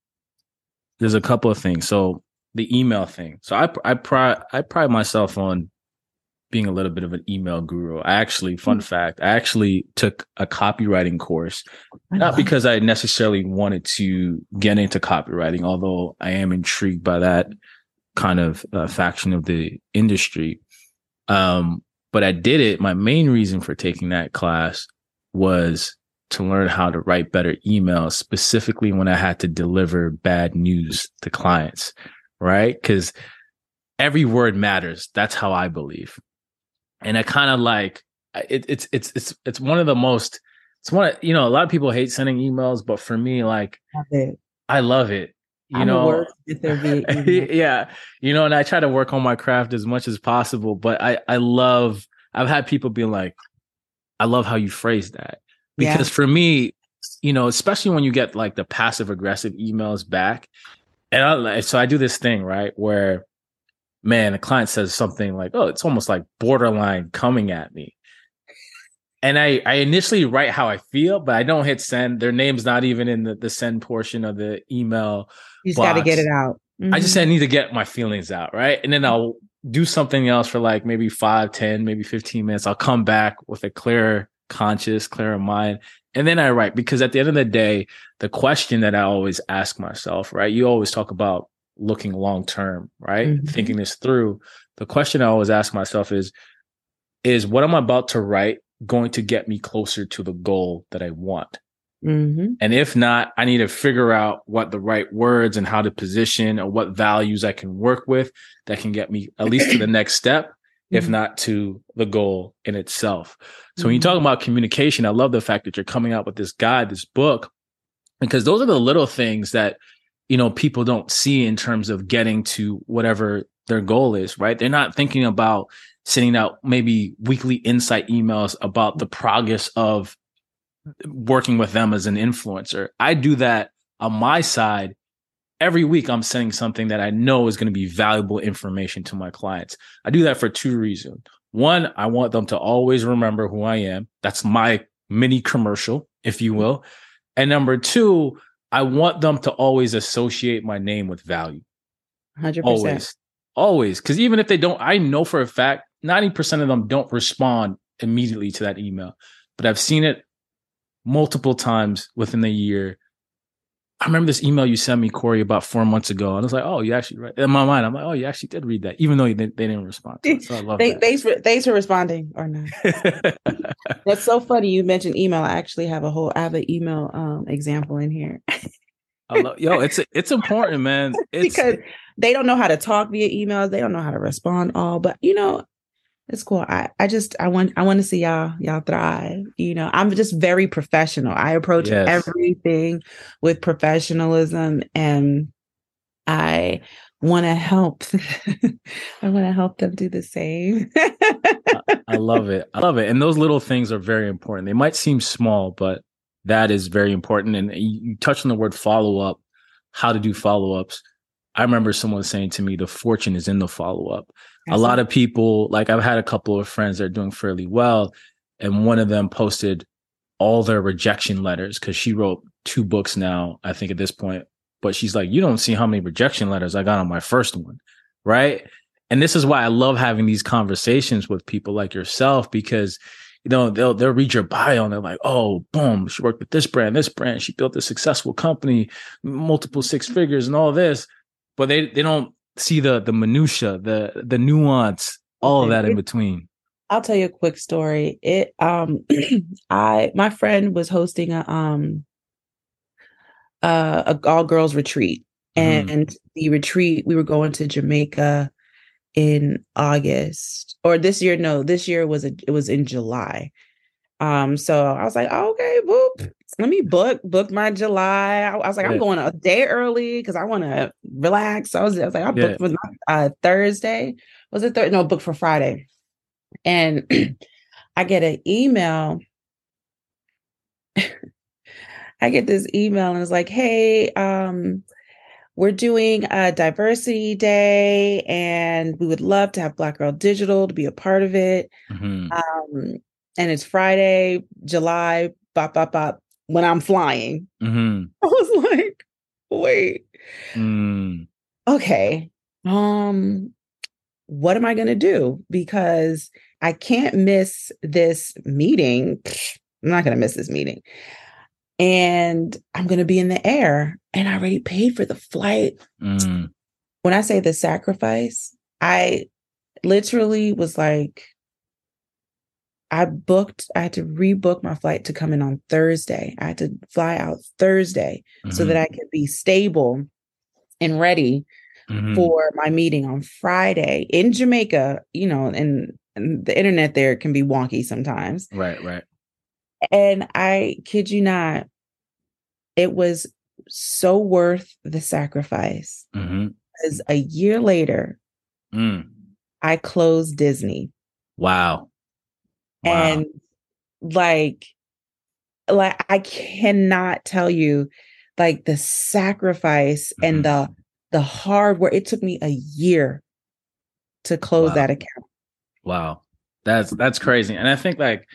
There's a couple of things. So the email thing. So I I pride I pride myself on being a little bit of an email guru. I actually, fun fact, I actually took a copywriting course, not because I necessarily wanted to get into copywriting, although I am intrigued by that kind of uh, faction of the industry. Um, but I did it. My main reason for taking that class was to learn how to write better emails, specifically when I had to deliver bad news to clients, right? Because every word matters. That's how I believe. And I kind of like it, it's it's it's it's one of the most. It's one. Of, you know, a lot of people hate sending emails, but for me, like it. I love it. You I'm know, a wordsmither (laughs) via email. (laughs) yeah you know and i try to work on my craft as much as possible but i i love i've had people be like i love how you phrase that Yeah. because for me you know especially when you get like the passive aggressive emails back and I, so i do this thing right where man a client says something like oh it's almost like borderline coming at me and I, I initially write how I feel, but I don't hit send. Their name's not even in the, the send portion of the email. you just got to get it out I just said mm-hmm. I need to get my feelings out, right? And then I'll do something else for like maybe five, 10, maybe 15 minutes. I'll come back with a clearer conscious, clearer mind. And then I write because at the end of the day, the question that I always ask myself, right? You always talk about looking long term, right? Mhm. Thinking this through. The question I always ask myself is, is what I'm about to write going to get me closer to the goal that I want? Mhm. And if not, I need to figure out what the right words and how to position or what values I can work with that can get me at least to the next step, (clears throat) if Mhm. not to the goal in itself. So when you talk about communication, I love the fact that you're coming out with this guide, this book, because those are the little things that you know people don't see in terms of getting to whatever their goal is right? They're not thinking about sending out maybe weekly insight emails about the progress of working with them as an influencer. I do that on my side. Every week i'm sending something that i know is going to be valuable information to my clients. I do that for two reasons. One i want them to always remember who i am. That's my mini commercial if you will. And number two I want them to always associate my name with value. 100%. Always. Always. Because even if they don't, I know for a fact 90% of them don't respond immediately to that email. But I've seen it multiple times within the year. I remember this email you sent me, Corey, about four months ago. And I was like, oh, you actually read in my mind. I'm like, oh, you actually did read that, even though they, they didn't respond. So I love Th- that. thanks for thanks for responding or not. (laughs) That's so funny. You mentioned email. I actually have a whole I have an email um example in here I love, yo, it's it's important, man. (laughs) It's because they don't know how to talk via emails. They don't know how to respond all, but you know, it's cool. I, I just I want I want to see y'all y'all thrive. You know, I'm just very professional. I approach Yes. everything with professionalism and I want to help. (laughs) I want to help them do the same. I (laughs) love it. I love it. And those little things are very important. They might seem small, but that is very important. And you, you touched on the word follow up, how to do follow ups. I remember someone saying to me, the fortune is in the follow up. A lot of people, like I've had a couple of friends that are doing fairly well, and one of them posted all their rejection letters because she wrote two books now, I think at this point. But she's like, you don't see how many rejection letters I got on my first one. Right. And this is why I love having these conversations with people like yourself because you know they'll they'll read your bio and they're like, oh, boom, she worked with this brand, this brand, she built a successful company, multiple six figures, and all this, but they they don't see the the minutia, the the nuance, all of that in between. I'll tell you a quick story. It um (clears throat) I my friend was hosting a um uh, a all girls retreat Mhm. and the retreat we were going to Jamaica in August or this year no this year was a, it was in July. Um so I was like oh, okay boop let me book book my July. I, I was like Yeah. I'm going a day early cuz I want to relax. So I was, I was like I Yeah. booked for my uh Thursday. Was it Thursday? No, book for Friday. And (clears throat) I get an email. (laughs) I get this email and it's like, hey, um, we're doing a diversity day and we would love to have Black Girl Digital to be a part of it. Mhm. Um, and it's Friday, July, bop, bop, bop, when I'm flying. Mhm. (laughs) I was like, wait, Mm. okay um what am i going to do because i can't miss this meeting (sniffs) i'm not going to miss this meeting and i'm going to be in the air and i already paid for the flight Mm. when i say the sacrifice i literally was like i booked i had to rebook my flight to come in on thursday i had to fly out thursday so Mhm. that i could be stable and ready Mhm. for my meeting on Friday in Jamaica, you know, and, and the internet there can be wonky sometimes. right, right. And I kid you not, it was so worth the sacrifice. Mhm. Because a year later, Mm. I closed Disney. Wow. Wow. And like, like I cannot tell you like the sacrifice Mhm. and the the hard work. It took me a year to close Wow. that account. Wow. That's that's crazy. And I think like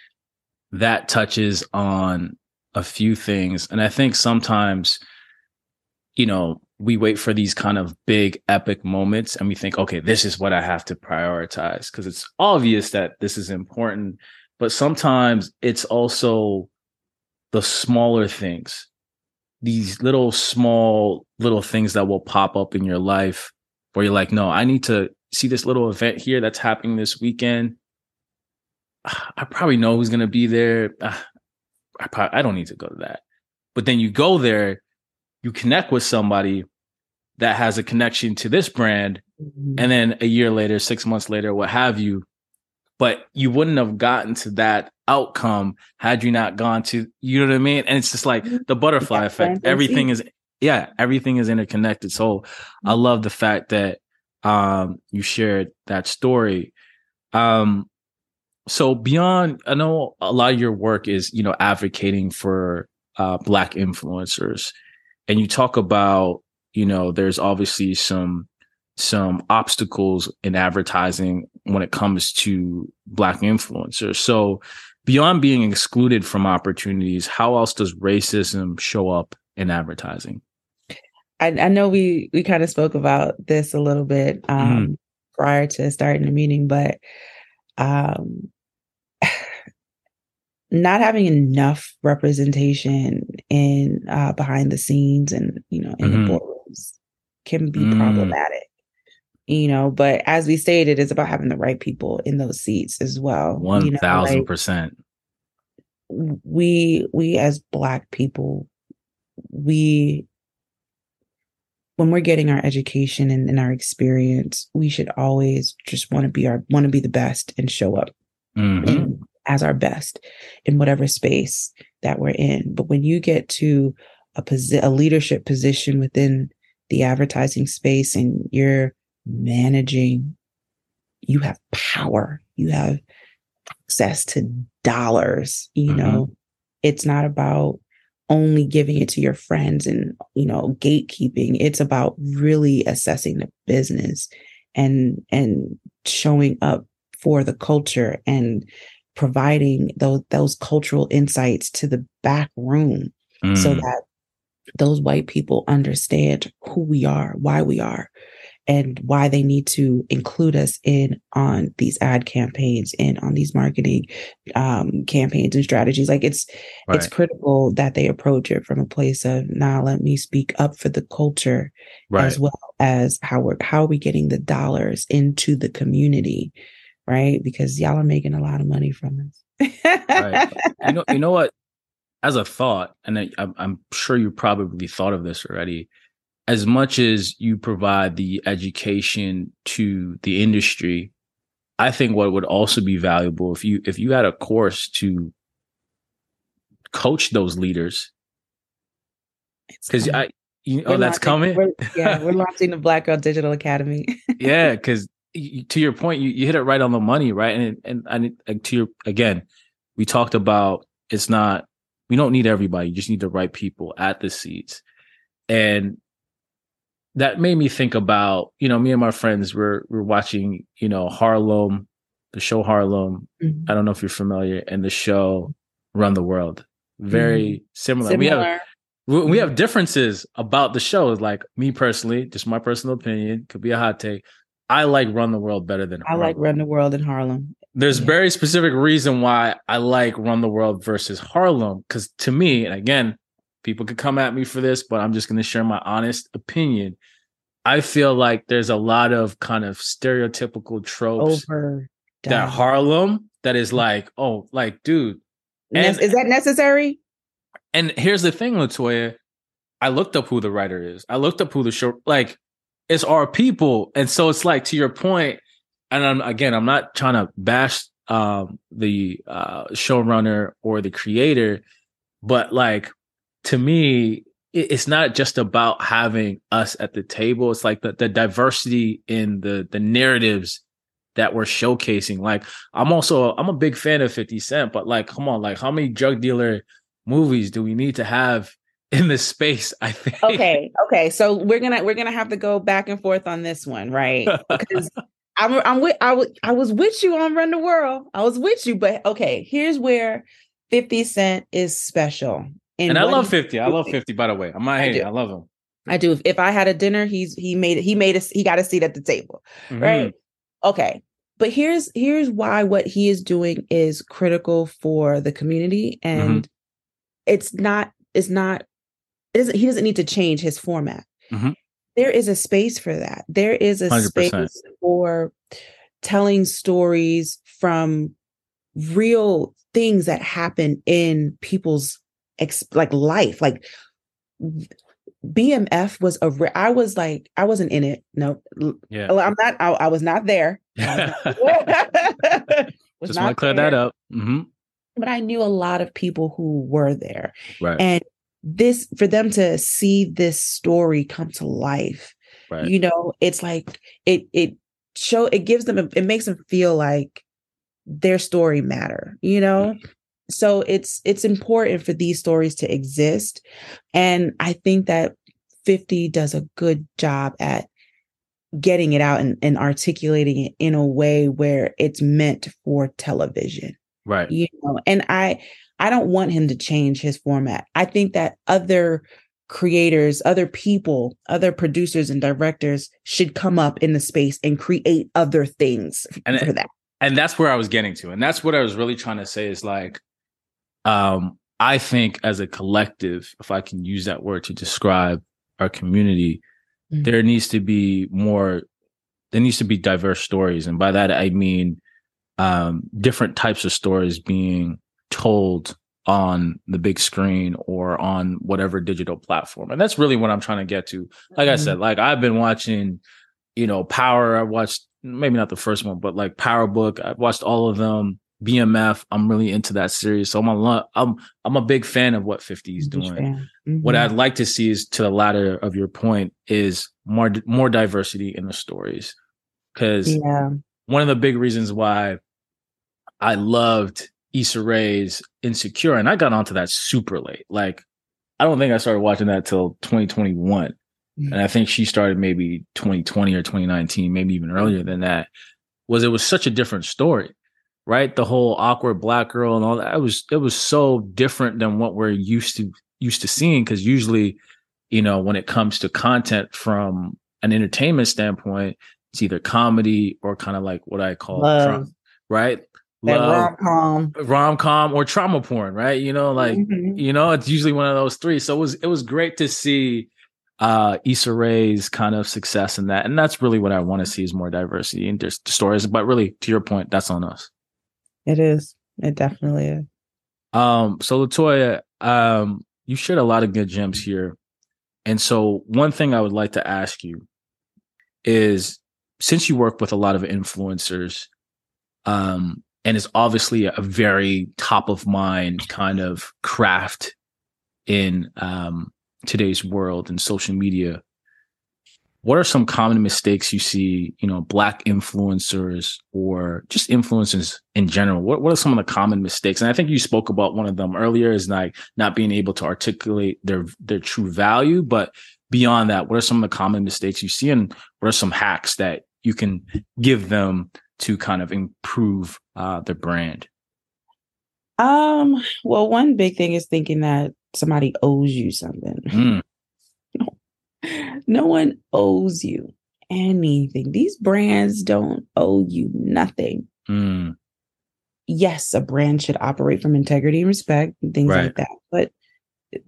that touches on a few things. And I think sometimes, you know, we wait for these kind of big epic moments and we think, okay, this is what I have to prioritize because it's obvious that this is important. But sometimes it's also the smaller things, these little small little things that will pop up in your life where you're like, no, I need to see this little event here that's happening this weekend. (sighs) I probably know who's going to be there. (sighs) I, probably, I don't need to go to that. But then you go there, you connect with somebody that has a connection to this brand. And then a year later, six months later, what have you. But you wouldn't have gotten to that outcome had you not gone to, you know what I mean? And it's just like the butterfly Yeah, effect. Everything is yeah, everything is interconnected. So I Mm-hmm. love the fact that um you shared that story. Um so beyond I know a lot of your work is, you know, advocating for uh black influencers. And you talk about, you know, there's obviously some some obstacles in advertising when it comes to black influencers. So beyond being excluded from opportunities, how else does racism show up in advertising? I, I know we we kind of spoke about this a little bit um, prior to starting the meeting, but um, (sighs) not having enough representation in uh, behind the scenes and you know in Mhm. the boardrooms can be Mm. problematic. You know, but as we stated, it's about having the right people in those seats as well. One you know, thousand like, percent. we we as black people we when we're getting our education and, and our experience we should always just want to be our want to be the best and show up Mhm. in- as our best in whatever space that we're in but when you get to a posi- a leadership position within the advertising space and you're managing you have power you have access to dollars you Mhm. know it's not about only giving it to your friends and you know gatekeeping it's about really assessing the business and and showing up for the culture and providing those those cultural insights to the back room so Mm. that those white people understand who we are, why we are, and why they need to include us in on these ad campaigns and on these marketing um, campaigns and strategies. Like it's it's critical that they approach it from a place of now let me speak up for the culture right. as well as how we're how are we getting the dollars into the community, right? Because y'all are making a lot of money from us. Right. you know, you know what? As a thought, and I, I'm, sure you probably thought of this already. As much as you provide the education to the industry, I think what would also be valuable if you if you had a course to coach those leaders, because. I, you, oh, that's coming. we're- (laughs) yeah, we're launching the Black Girl Digital Academy. yeah, (laughs) because to your point, you, you hit it right on the money, right? And and and and to your again, we talked about it's not we don't need everybody, you just need the right people at the seats, and that made me think about you know me and my friends were we're watching you know Harlem, the show Harlem. Mhm. I don't know if you're familiar, and the show Run the World. Very similar. We have we, we have differences about the shows. Like me personally, just my personal opinion, could be a hot take. I like Run the World better than I like Run the World in Harlem. There's yeah. very specific reason why I like Run the World versus Harlem. Because to me, and again, people could come at me for this, but I'm just going to share my honest opinion. I feel like there's a lot of kind of stereotypical tropes Over. that Harlem that is mm-hmm. like, oh, like, dude. and- is that necessary? And here's the thing, Latoya. I looked up who the writer is. I looked up who the show like it's our people. And so it's like to your point, and I'm again, I'm not trying to bash um the uh showrunner or the creator, but like to me, it- it's not just about having us at the table. It's like the, the diversity in the the narratives that we're showcasing. Like I'm also I'm a big fan of 50 Cent, but like, come on, like how many drug dealer movies do we need to have (laughs) in this space? I think. Okay, okay. So we're gonna we're gonna have to go back and forth on this one, right? (laughs) Because I'm I'm with I was I was with you on Run the World. I was with you, but okay. Here's where Fifty Cent is special. in And I love 50. I love 50, by the way. I'm not I hating. do. I love him. I do. If, if I had a dinner, he's he made he made us he got a seat at the table. Mhm. right okay but here's here's why what he is doing is critical for the community and it's not it's not it doesn't he doesn't need to change his format Mhm. There is a space for that there is a 100%. space for telling stories from real things that happen in people's ex- like life like BMF was a re- I was like I wasn't in it no Yeah. I'm not. I, I was not there. (laughs) (laughs) Was Just want to clear there, that up. hmm But I knew a lot of people who were there, Right. and this for them to see this story come to life Right. you know it's like it it show it gives them it makes them feel like their story matter you know so it's it's important for these stories to exist and i think that 50 does a good job at getting it out and, and articulating it in a way where it's meant for television right. you know and i i don't want him to change his format i think that other creators other people other producers and directors should come up in the space and create other things And for that and that's where I was getting to. And that's what I was really trying to say is like, um, I think as a collective, if I can use that word to describe our community, Mhm. there needs to be more, there needs to be diverse stories. And by that, I mean, um, different types of stories being told on the big screen or on whatever digital platform. And that's really what I'm trying to get to. Like I said, mm-hmm. like I've been watching, you know, Power. I watched maybe not the first one, but like Power Book. I've watched all of them. BMF. I'm really into that series. So I'm a I'm I'm a big fan of what 50 is doing. fan. What. Mm-hmm. I'd like to see is to the latter of your point is more more diversity in the stories. Cuz yeah one of the big reasons why I loved Issa Rae's Insecure, and I got onto that super late. Like, I don't think I started watching that till 2021. Mm. And I think she started maybe 2020 or 2019, maybe even earlier than that. Was it was such a different story, right? The whole awkward black girl and all that. It was it was so different than what we're used to used to seeing. Because usually, you know, when it comes to content from an entertainment standpoint, it's either comedy or kind of like what I call Love. right? Love, rom-com rom com or trauma porn, right? You know, like Mhm. you know, it's usually one of those three. So it was it was great to see uh Issa Rae's kind of success in that. And that's really what I want to see is more diversity in just stories. But really, to your point, that's on us. it is it definitely is Um, so Latoya, um, you shared a lot of good gems here. And so one thing I would like to ask you is since you work with a lot of influencers, um, and it's obviously a very top of mind kind of craft in um today's world and social media. What are some common mistakes you see, you know, black influencers or just influencers in general? What what are some of the common mistakes? And I think you spoke about one of them earlier is like not being able to articulate their their true value, but beyond that, what are some of the common mistakes you see and what are some hacks that you can give them to kind of improve uh their brand? um well one big thing is thinking that somebody owes you something Mm, (laughs) no one owes you anything these brands don't owe you nothing mm, yes, a brand should operate from integrity and respect and things Right. like that, but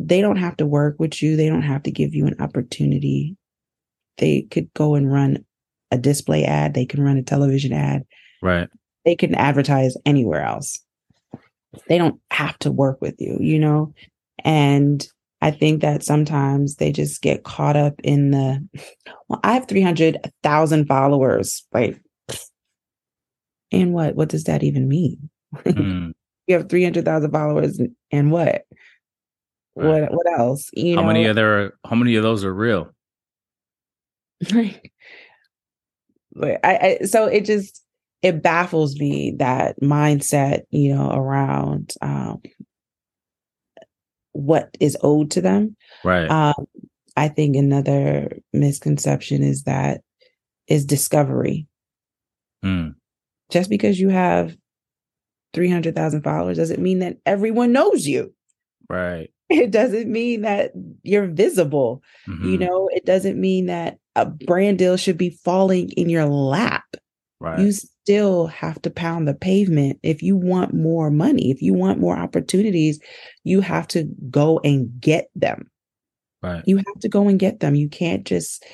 they don't have to work with you. They don't have to give you an opportunity. They could go and run a display ad, they can run a television ad, right. they can advertise anywhere else. They don't have to work with you, you know? And I think that sometimes they just get caught up in the, well, I have 300,000 followers. Like, and what? What does that even mean? Mm. (laughs) you have 300,000 followers and, what? Right. What what else? You how know, many other how many of those are real? (laughs) but I, I so it just it baffles me that mindset, you know, around um what is owed to them. Right. Um I think another misconception is that is discovery. Mm, Just because you have 300,000 followers doesn't mean that everyone knows you. right. It doesn't mean that you're visible. You Mhm, know, it doesn't mean that a brand deal should be falling in your lap. right. You still have to pound the pavement. If you want more money, if you want more opportunities, you have to go and get them. right. You have to go and get them. You can't just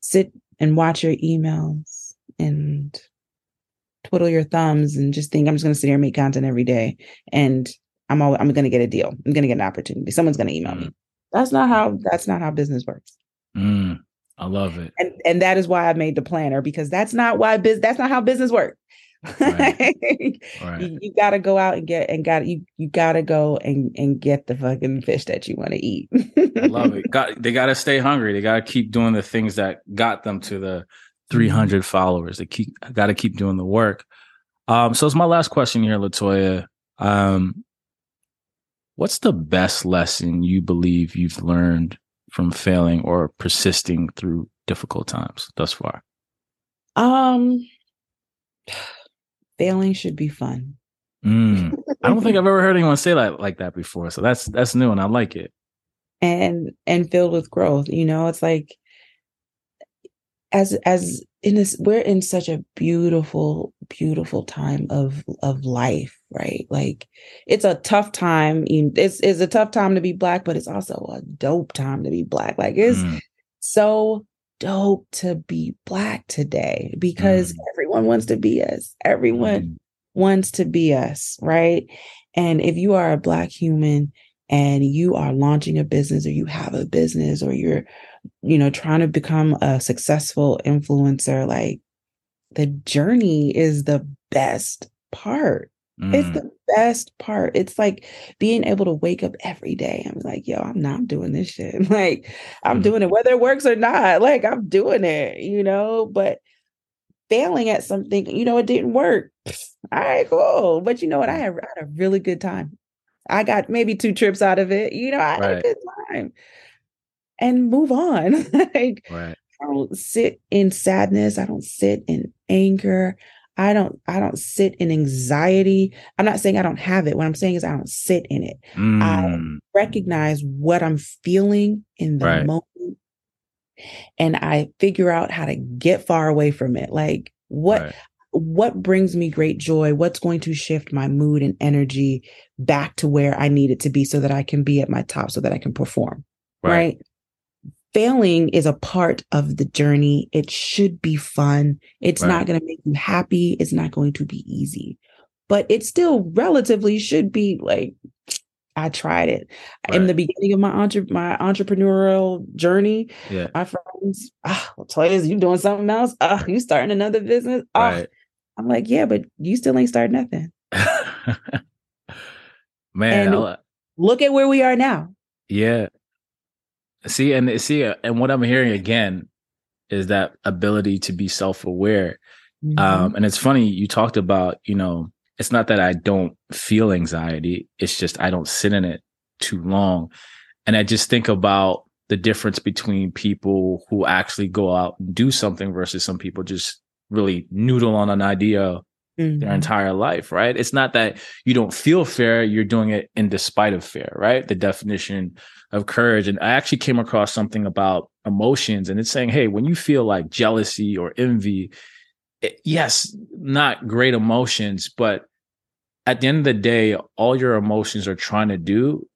sit and watch your emails and twiddle your thumbs and just think I'm just going to sit here and make content every day and I'm all, I'm going to get a deal. I'm going to get an opportunity. Someone's going to email me. That's not how that's not how business works. Mm, I love it. And and that is why I made the planner because that's not why business that's not how business works. Right. (laughs) Right. you, you got to go out and get and got you you got to go and and get the fucking fish that you want to eat. I love it. (laughs) Got they got to stay hungry. They got to keep doing the things that got them to the 300 followers. They keep got to keep doing the work. Um, so it's my last question here, Latoya. Um, what's the best lesson you believe you've learned from failing or persisting through difficult times thus far? Um, failing should be fun. Mm. I don't think (laughs) I've ever heard anyone say that like that before. So that's that's new and I like it. and and filled with growth. You know, it's like as as in this we're in such a beautiful beautiful time of of life right like it's a tough time it's it's a tough time to be black but it's also a dope time to be black like it's Mm. so dope to be black today because Mm. everyone wants to be us everyone Mm. wants to be us, right? And if you are a Black human and you are launching a business or you have a business or you're, you know, trying to become a successful influencer, like the journey is the best part. It's Mm. the best part. It's like being able to wake up every day. I'm like, yo, I'm not doing this shit. (laughs) Like, I'm Mhm. doing it, whether it works or not. Like, I'm doing it, you know, but failing at something, you know, it didn't work. All right, cool. But you know what? I had, I had a really good time. I got maybe two trips out of it. You know, I had Right. a good time. And move on. (laughs) like, Right. I don't sit in sadness. I don't sit in anger. I don't I don't sit in anxiety. I'm not saying I don't have it. What I'm saying is I don't sit in it. Mm. Recognize what I'm feeling in the Right. moment and I figure out how to get far away from it. Like what Right. what brings me great joy? What's going to shift my mood and energy back to where I need it to be so that I can be at my top so that I can perform. Right. right? Failing is a part of the journey. It should be fun. It's Right. not going to make you happy. It's not going to be easy, but it still relatively should be like, I tried it in Right. the beginning of my entre- my entrepreneurial journey. Yeah. My friends, ah, Toya, you doing something else? Ah, you starting another business? Ah, Right. I'm like, yeah, but you still ain't started nothing. (laughs) Man, Look at where we are now. yeah. See, and see, and what I'm hearing again is that ability to be self-aware. Mm-hmm. Um, and it's funny you talked about, you know, it's not that I don't feel anxiety; it's just I don't sit in it too long. And I just think about the difference between people who actually go out and do something versus some people just really noodle on an idea their Mhm. entire life, right? It's not that you don't feel fear, you're doing it in despite of fear, right? The definition of courage. And I actually came across something about emotions and it's saying, hey, when you feel like jealousy or envy, it- yes, not great emotions, but at the end of the day, all your emotions are trying to do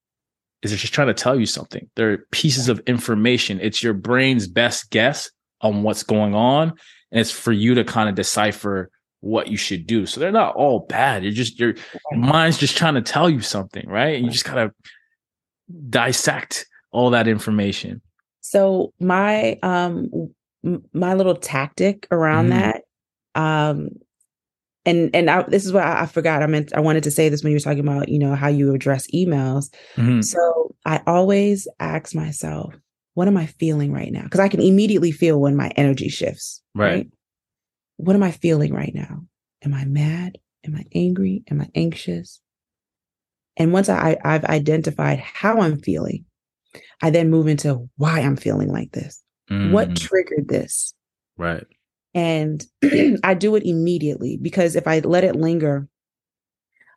is it's just trying to tell you something. They're pieces of information. It's your brain's best guess on what's going on. And it's for you to kind of decipher what you should do. So they're not all bad. You're just your mind's just trying to tell you something, right? And you just gotta dissect all that information. So my um my little tactic around Mhm. that um and and I, this is what I, I forgot I meant I wanted to say this when you were talking about you know how you address emails. Mhm. So I always ask myself what am I feeling right now because I can immediately feel when my energy shifts, Right. right? What am I feeling right now? Am I mad? Am I angry? Am I anxious? And once I, I've identified how I'm feeling, I then move into why I'm feeling like this. What Mhm. triggered this? right. And (clears throat) I do it immediately because if I let it linger,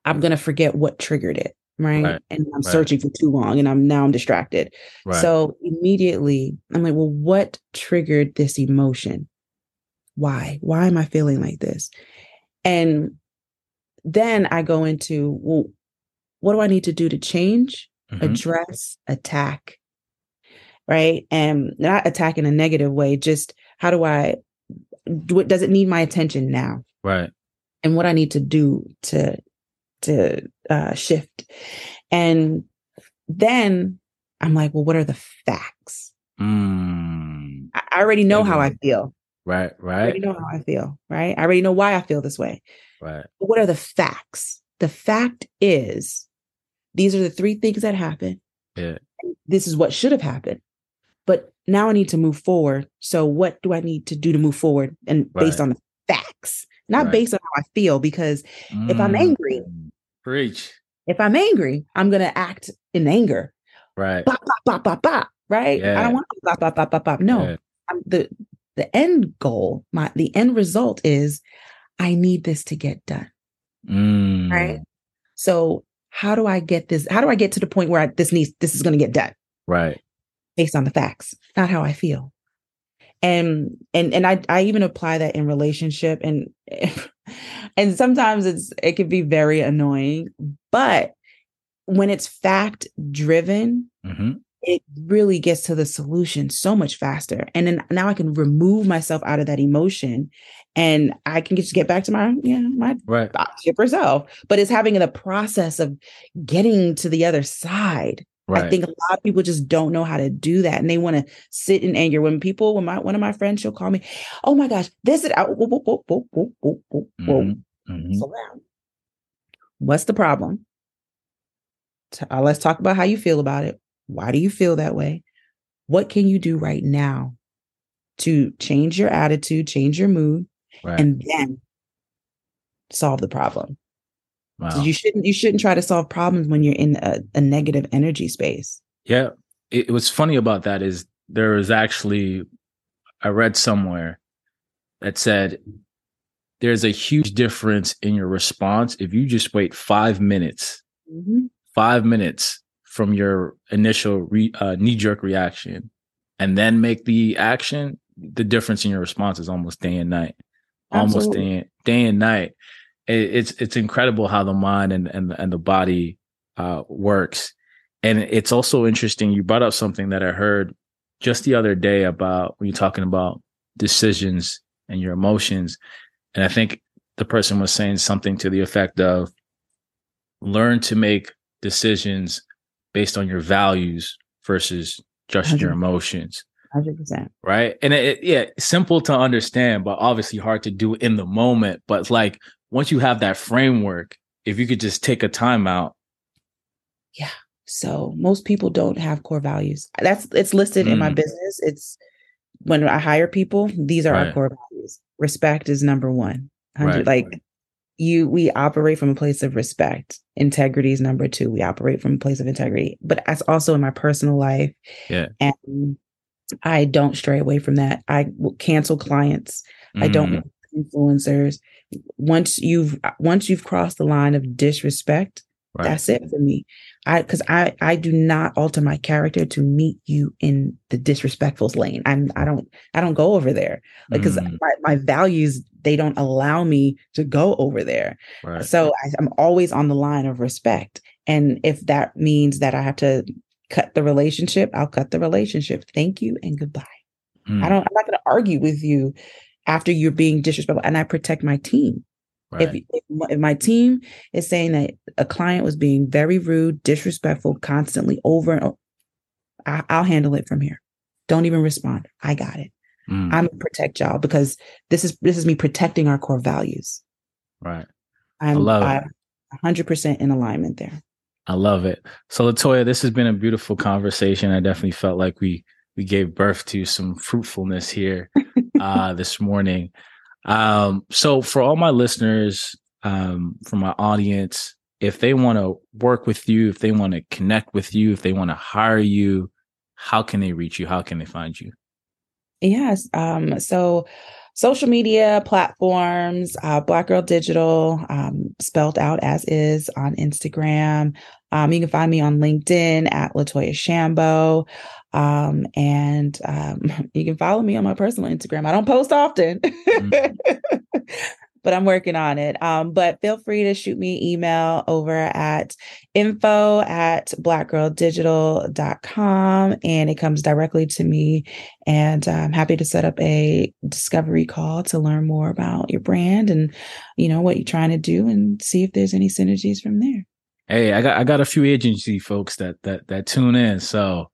I'm going to forget what triggered it. Right? Right. And I'm Right. searching for too long and I'm now I'm distracted. Right. So immediately I'm like, well, what triggered this emotion? Why? Why am I feeling like this? And then I go into, well, what do I need to do to change? Mhm. address, attack, right? And not attack in a negative way, just how do I, what does it need my attention now? right. And what I need to do to, to uh, shift. And then I'm like, well, what are the facts? Mm. I already know Good how. I feel. Right, right. I already know how I feel, right? I already know why I feel this way. right. But what are the facts? The fact is, these are the three things that happen. Yeah. This is what should have happened. But now I need to move forward. So what do I need to do to move forward? And based on the facts, not Right. based on how I feel. Because If I'm angry- Mm, preach. if I'm angry, I'm gonna act in anger. Right. Bop, bop, bop, bop, bop. Right? I don't want to bop, bop, bop, bop, bop. No. Yeah. I'm the the end goal, my the end result is I need this to get done. Mm, Right. So how do I get this? How do I get to the point where I, this needs this is going to get done Right. based on the facts, not how I feel? And and and I I even apply that in relationship and (laughs) and sometimes it's it can be very annoying, but when it's fact driven, hmm it really gets to the solution so much faster. And then now I can remove myself out of that emotion and I can just get back to my, yeah, my Right. chipper self. But it's having the process of getting to the other side. Right. I think a lot of people just don't know how to do that. And they want to sit in anger. When people, when my one of my friends, she'll call me, oh my gosh, this is out. Whoa, whoa, whoa, whoa, whoa, whoa, whoa, whoa. Mhm, mhm. Slow down. What's the problem? T- uh, let's talk about how you feel about it. Why do you feel that way? What can you do right now to change your attitude, change your mood, Right. and then solve the problem? wow. So you shouldn't you shouldn't try to solve problems when you're in a, a negative energy space. Yeah. It, what's funny about that is there is actually, I read somewhere that said there's a huge difference in your response if you just wait five minutes, Mhm. five minutes from your initial re, uh, knee jerk reaction and then make the action. The difference in your response is almost day and night, almost Absolutely. day, day and night. It, it's it's incredible how the mind and and and the body uh, works. And it's also interesting. You brought up something that I heard just the other day about when you're talking about decisions and your emotions. And I think the person was saying something to the effect of learn to make decisions based on your values versus just your emotions. 100%. Right. And it, it- yeah, simple to understand, but obviously hard to do in the moment. But like once you have that framework, if you could just take a time out. Yeah. So most people don't have core values. That's it's listed in my Mm. business. It's when I hire people, these are our core values. Respect is number one. 100 Right. Like you, we operate from a place of respect. Integrity is number two. We operate from a place of integrity, but that's also in my personal life. Yeah. And I don't stray away from that. I will cancel clients. I don't Mm, influencers. Once you've once you've crossed the line of disrespect, right. that's it for me. I because I I do not alter my character to meet you in the disrespectful lane. I'm I don't I don't go over there because Mm, my, my values they don't allow me to go over there. right. So I, I'm always on the line of respect. And if that means that I have to cut the relationship, I'll cut the relationship. Thank you and goodbye. Mm, I don't I'm not going to argue with you after you're being disrespectful and I protect my team. right. If, if my- if my team is saying that a client was being very rude, disrespectful, constantly over and over, I, I'll handle it from here. Don't even respond. I got it. Mm, I'm gonna protect y'all because this is this is me protecting our core values. right. I'm love it. I'm 100% in alignment there. I love it. So LaToya, this has been a beautiful conversation. I definitely felt like we we gave birth to some fruitfulness here (laughs) uh this morning. Um so for all my listeners, um for my audience, if they want to work with you, if they want to connect with you, if they want to hire you, how can they reach you? How can they find you? Yes. Um, so social media platforms, uh, Black Girl Digital, um, spelled out as is on Instagram. Um, you can find me on LinkedIn at LaToya Shambo. Um, and um, (laughs) you can follow me on my personal Instagram. I don't post often. (laughs) But I'm working on it. Um, but feel free to shoot me an email over at info at blackgirldigital.com and it comes directly to me. And I'm happy to set up a discovery call to learn more about your brand and, you know, what you're trying to do and see if there's any synergies from there. Hey, I got I got a few agency folks that that that tune in. So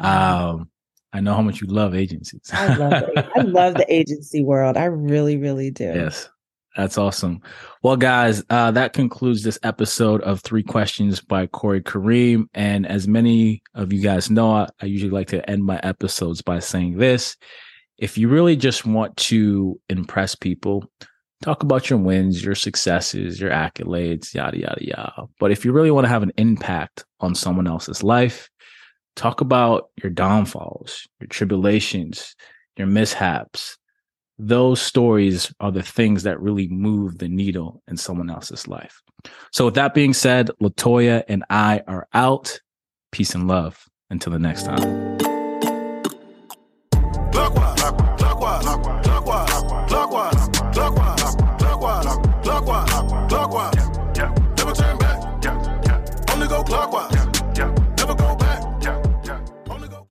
um I know how much you love agencies. I love it. I love the agency world. I really, really do. Yes. That's awesome. Well, guys, uh, that concludes this episode of Three Questions by Corey Kareem. And as many of you guys know, I, I usually like to end my episodes by saying this. If you really just want to impress people, talk about your wins, your successes, your accolades, yada, yada, yada. But if you really want to have an impact on someone else's life, talk about your downfalls, your tribulations, your mishaps, those stories are the things that really move the needle in someone else's life. So, with that being said, LaToya and I are out. Peace and love. Until the next time.